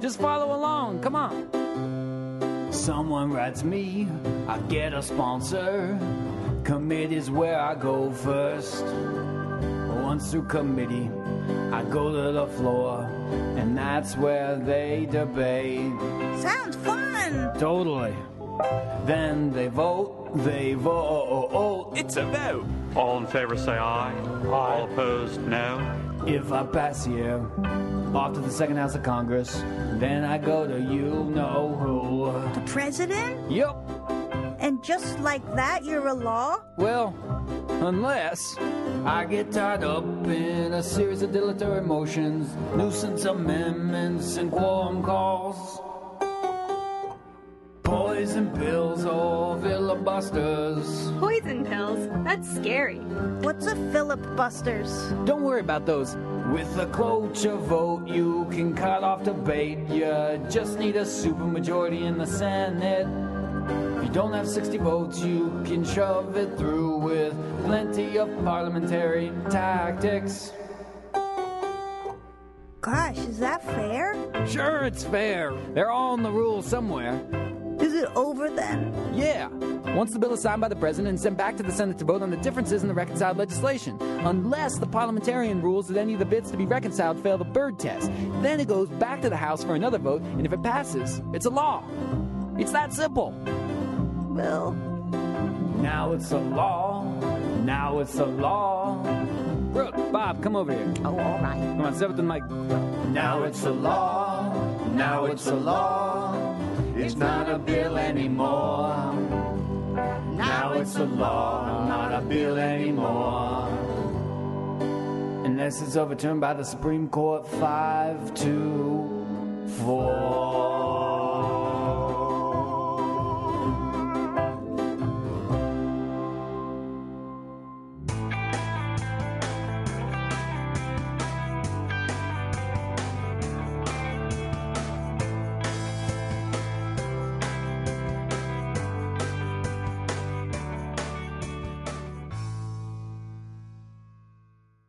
Speaker 41: Just follow along. Come on. Someone writes me, I get a sponsor. Committee's where I go first. Once through committee, I go to the floor, and that's where they debate.
Speaker 42: Sounds fun!
Speaker 41: Totally. Then they vote, they vote. It's a vote.
Speaker 43: All in favor say aye. aye. All opposed, no.
Speaker 41: If I pass here, off to the second house of Congress, then I go to you know who.
Speaker 42: The president?
Speaker 41: Yep.
Speaker 42: And just like that, you're a law?
Speaker 41: Well, unless I get tied up in a series of dilatory motions, nuisance amendments, and quorum calls. Poison pills or filibusters.
Speaker 42: Poison pills? That's scary. What's a Philip Busters?
Speaker 41: Don't worry about those. With a cloture vote, you can cut off debate. You just need a supermajority in the Senate. If you don't have 60 votes, you can shove it through with plenty of parliamentary tactics.
Speaker 42: Gosh, is that fair?
Speaker 41: Sure, it's fair. They're all in the rules somewhere.
Speaker 42: Is it over then?
Speaker 41: Yeah. Once the bill is signed by the president and sent back to the Senate to vote on the differences in the reconciled legislation, unless the parliamentarian rules that any of the bits to be reconciled fail the Byrd test. Then it goes back to the House for another vote, and if it passes, it's a law. It's that simple. Well, now it's a law. Now it's a law. Brooke, Bob, come over here. Oh, all right. Come on, step up to the mic. Now it's a law. Now it's a law. It's not a bill anymore. Now it's a law, not a bill anymore. Unless it's overturned by the Supreme Court, five to four.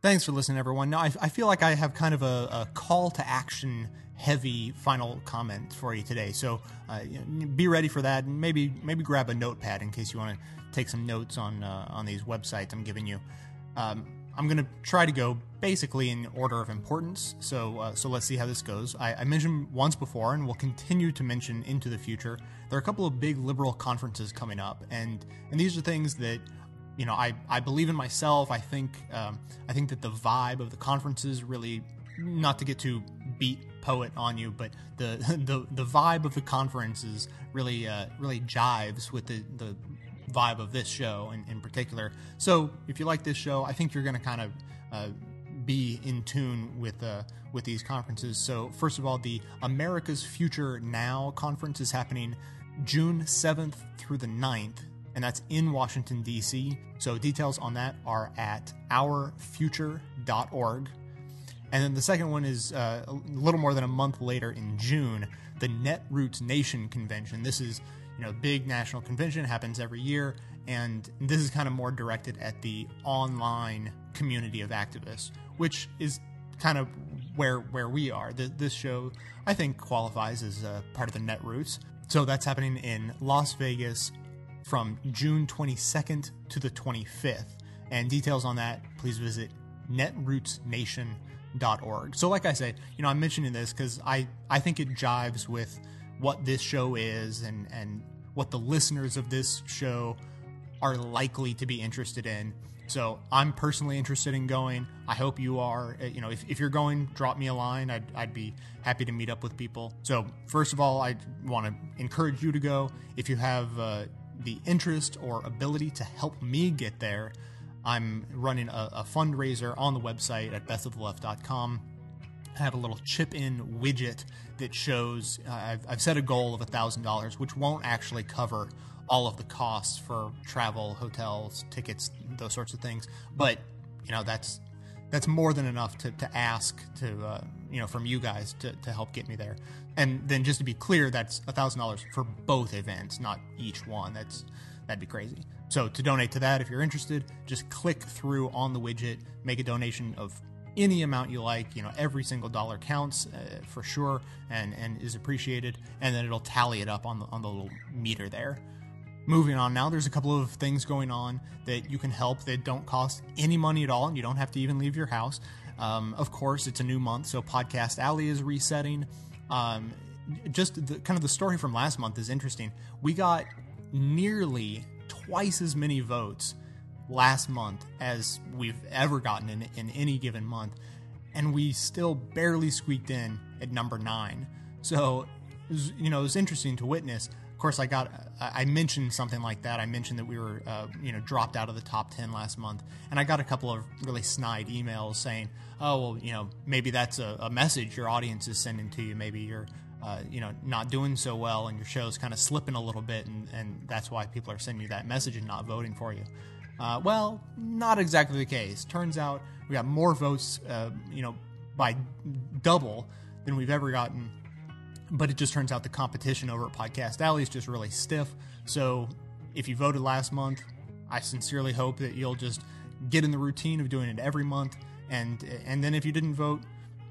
Speaker 44: Thanks for listening, everyone. Now, I, I feel like I have kind of a, a call to action heavy final comment for you today. So uh, be ready for that, and maybe maybe grab a notepad in case you want to take some notes on uh, on these websites I'm giving you. Um, I'm going to try to go basically in order of importance. So uh, so let's see how this goes. I, I mentioned once before, and will continue to mention into the future. There are a couple of big liberal conferences coming up, and and these are things that you know, I, I believe in myself. I think um, I think that the vibe of the conferences really, not to get too beat poet on you, but the the, the vibe of the conferences really uh, really jives with the, the vibe of this show in, in particular. So if you like this show, I think you're going to kind of uh, be in tune with uh, with these conferences. So first of all, the America's Future Now conference is happening June 7th through the 9th and that's in Washington, D.C. So details on that are at ourfuture.org. And then the second one is uh, a little more than a month later in June, the Netroots Nation Convention. This is you know big national convention happens every year, and this is kind of more directed at the online community of activists, which is kind of where where we are. Th- this show, I think, qualifies as uh, part of the Netroots. So that's happening in Las Vegas from June 22nd to the 25th. And details on that, please visit netrootsnation.org. So, like I said, you know, I'm mentioning this because I, I think it jives with what this show is and, and what the listeners of this show are likely to be interested in. So I'm personally interested in going. I hope you are. Uh, You know, if, if you're going, drop me a line. I'd, I'd be happy to meet up with people. So first of all, I want to encourage you to go. If you have uh, the interest or ability to help me get there, I'm running a, a fundraiser on the website at bestofleft.com. I have a little chip in widget that shows uh, I've, I've set a goal of $1,000, which won't actually cover all of the costs for travel, hotels, tickets, those sorts of things. But, you know, that's that's more than enough to, to ask to uh, you know from you guys to, to help get me there. And then just to be clear that's a $1000 for both events not each one. That's that'd be crazy. So to donate to that if you're interested just click through on the widget make a donation of any amount you like you know every single dollar counts uh, for sure and and is appreciated and then it'll tally it up on the on the little meter there. Moving on now, there's a couple of things going on that you can help that don't cost any money at all, and you don't have to even leave your house. Um, of course, it's a new month, so Podcast Alley is resetting. Um, just the, kind of the story from last month is interesting. We got nearly twice as many votes last month as we've ever gotten in, in any given month, and we still barely squeaked in at number nine. So, you know, it was interesting to witness. Of course, I got I mentioned something like that. I mentioned that we were uh, you know dropped out of the top ten last month, and I got a couple of really snide emails saying, "Oh well, you know maybe that's a, a message your audience is sending to you. Maybe you're uh, you know not doing so well, and your show's kind of slipping a little bit, and, and that's why people are sending you that message and not voting for you." Uh, well, not exactly the case. Turns out we got more votes, uh, you know, by double than we've ever gotten but it just turns out the competition over at Podcast Alley is just really stiff. So if you voted last month, I sincerely hope that you'll just get in the routine of doing it every month. And and then if you didn't vote,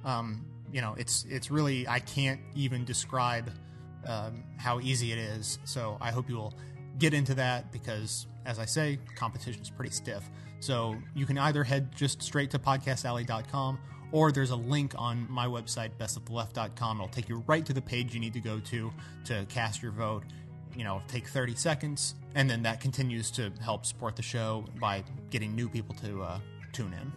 Speaker 44: um, you know, it's it's really I can't even describe um, how easy it is. So I hope you will get into that because, as I say, competition is pretty stiff. So you can either head just straight to podcastalley.com or there's a link on my website, bestoftheleft.com. It'll take you right to the page you need to go to to cast your vote. You know, take 30 seconds, and then that continues to help support the show by getting new people to uh, tune in.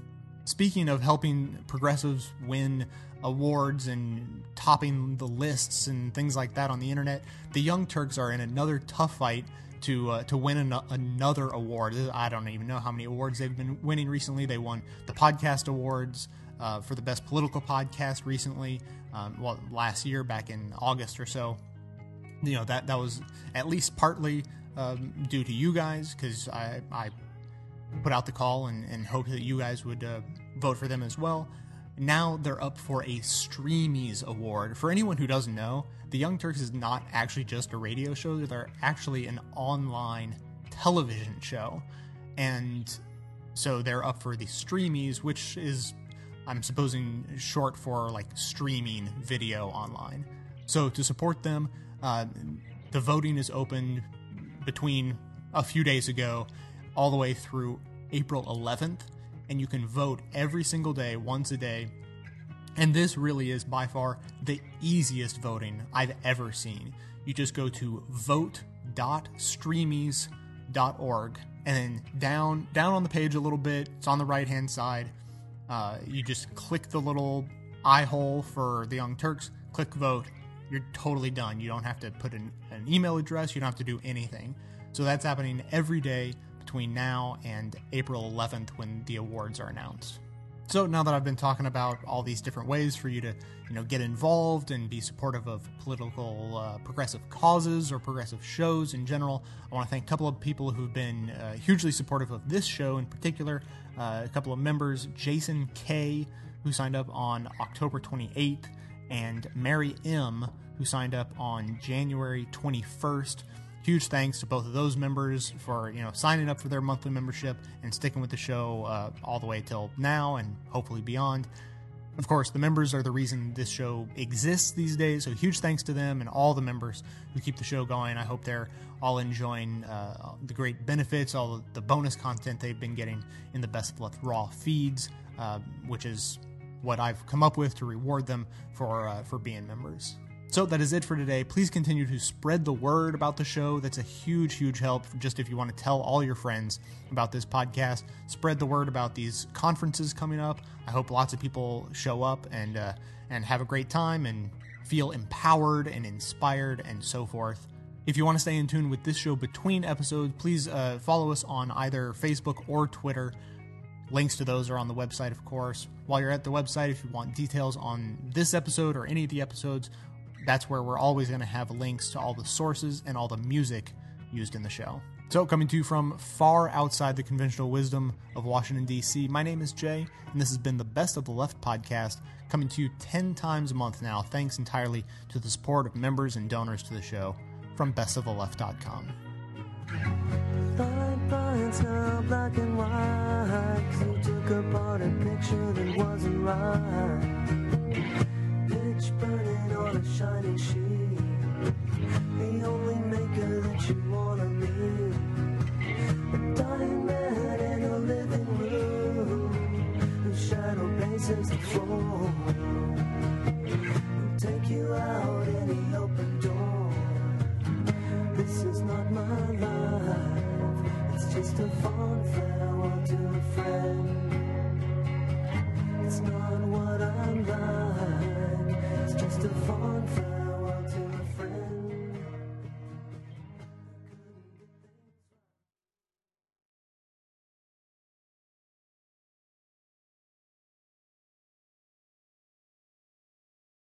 Speaker 44: Speaking of helping progressives win awards and topping the lists and things like that on the internet, the Young Turks are in another tough fight to uh, to win an- another award. I don't even know how many awards they've been winning recently. They won the podcast awards uh, for the best political podcast recently. Um, well, last year, back in August or so. You know that that was at least partly um, due to you guys because I, I put out the call and, and hope that you guys would uh, vote for them as well. Now they're up for a Streamies Award. For anyone who doesn't know, the Young Turks is not actually just a radio show, they're actually an online television show. And so they're up for the Streamies, which is, I'm supposing, short for like streaming video online. So to support them, uh, the voting is open between a few days ago all the way through April 11th, and you can vote every single day, once a day. And this really is by far the easiest voting I've ever seen. You just go to vote.streamies.org and then down down on the page a little bit, it's on the right hand side. Uh, you just click the little eye hole for the Young Turks, click vote. You're totally done. You don't have to put an, an email address, you don't have to do anything. So that's happening every day between now and April 11th when the awards are announced. So now that I've been talking about all these different ways for you to, you know, get involved and be supportive of political uh, progressive causes or progressive shows in general, I want to thank a couple of people who've been uh, hugely supportive of this show in particular. Uh, a couple of members, Jason K, who signed up on October 28th, and Mary M, who signed up on January 21st huge thanks to both of those members for you know signing up for their monthly membership and sticking with the show uh, all the way till now and hopefully beyond of course the members are the reason this show exists these days so huge thanks to them and all the members who keep the show going. I hope they're all enjoying uh, the great benefits all the bonus content they've been getting in the best of left raw feeds uh, which is what i've come up with to reward them for uh, for being members so that is it for today. Please continue to spread the word about the show. That's a huge, huge help. Just if you want to tell all your friends about this podcast, spread the word about these conferences coming up. I hope lots of people show up and uh, and have a great time and feel empowered and inspired and so forth. If you want to stay in tune with this show between episodes, please uh, follow us on either Facebook or Twitter. Links to those are on the website, of course. While you're at the website, if you want details on this episode or any of the episodes, that's where we're always going to have links to all the sources and all the music used in the show. So, coming to you from far outside the conventional wisdom of Washington, D.C., my name is Jay, and this has been the Best of the Left podcast, coming to you 10 times a month now, thanks entirely to the support of members and donors to the show from bestoftheleft.com.
Speaker 29: Fine lines now black and white. you took apart a picture that wasn't right. Pitch burning on a shiny sheet The only maker that you wanna meet A diamond in a living room. Whose shadow bases the floor. He'll take you out any open door. This is not my life. It's just a fun farewell to a friend.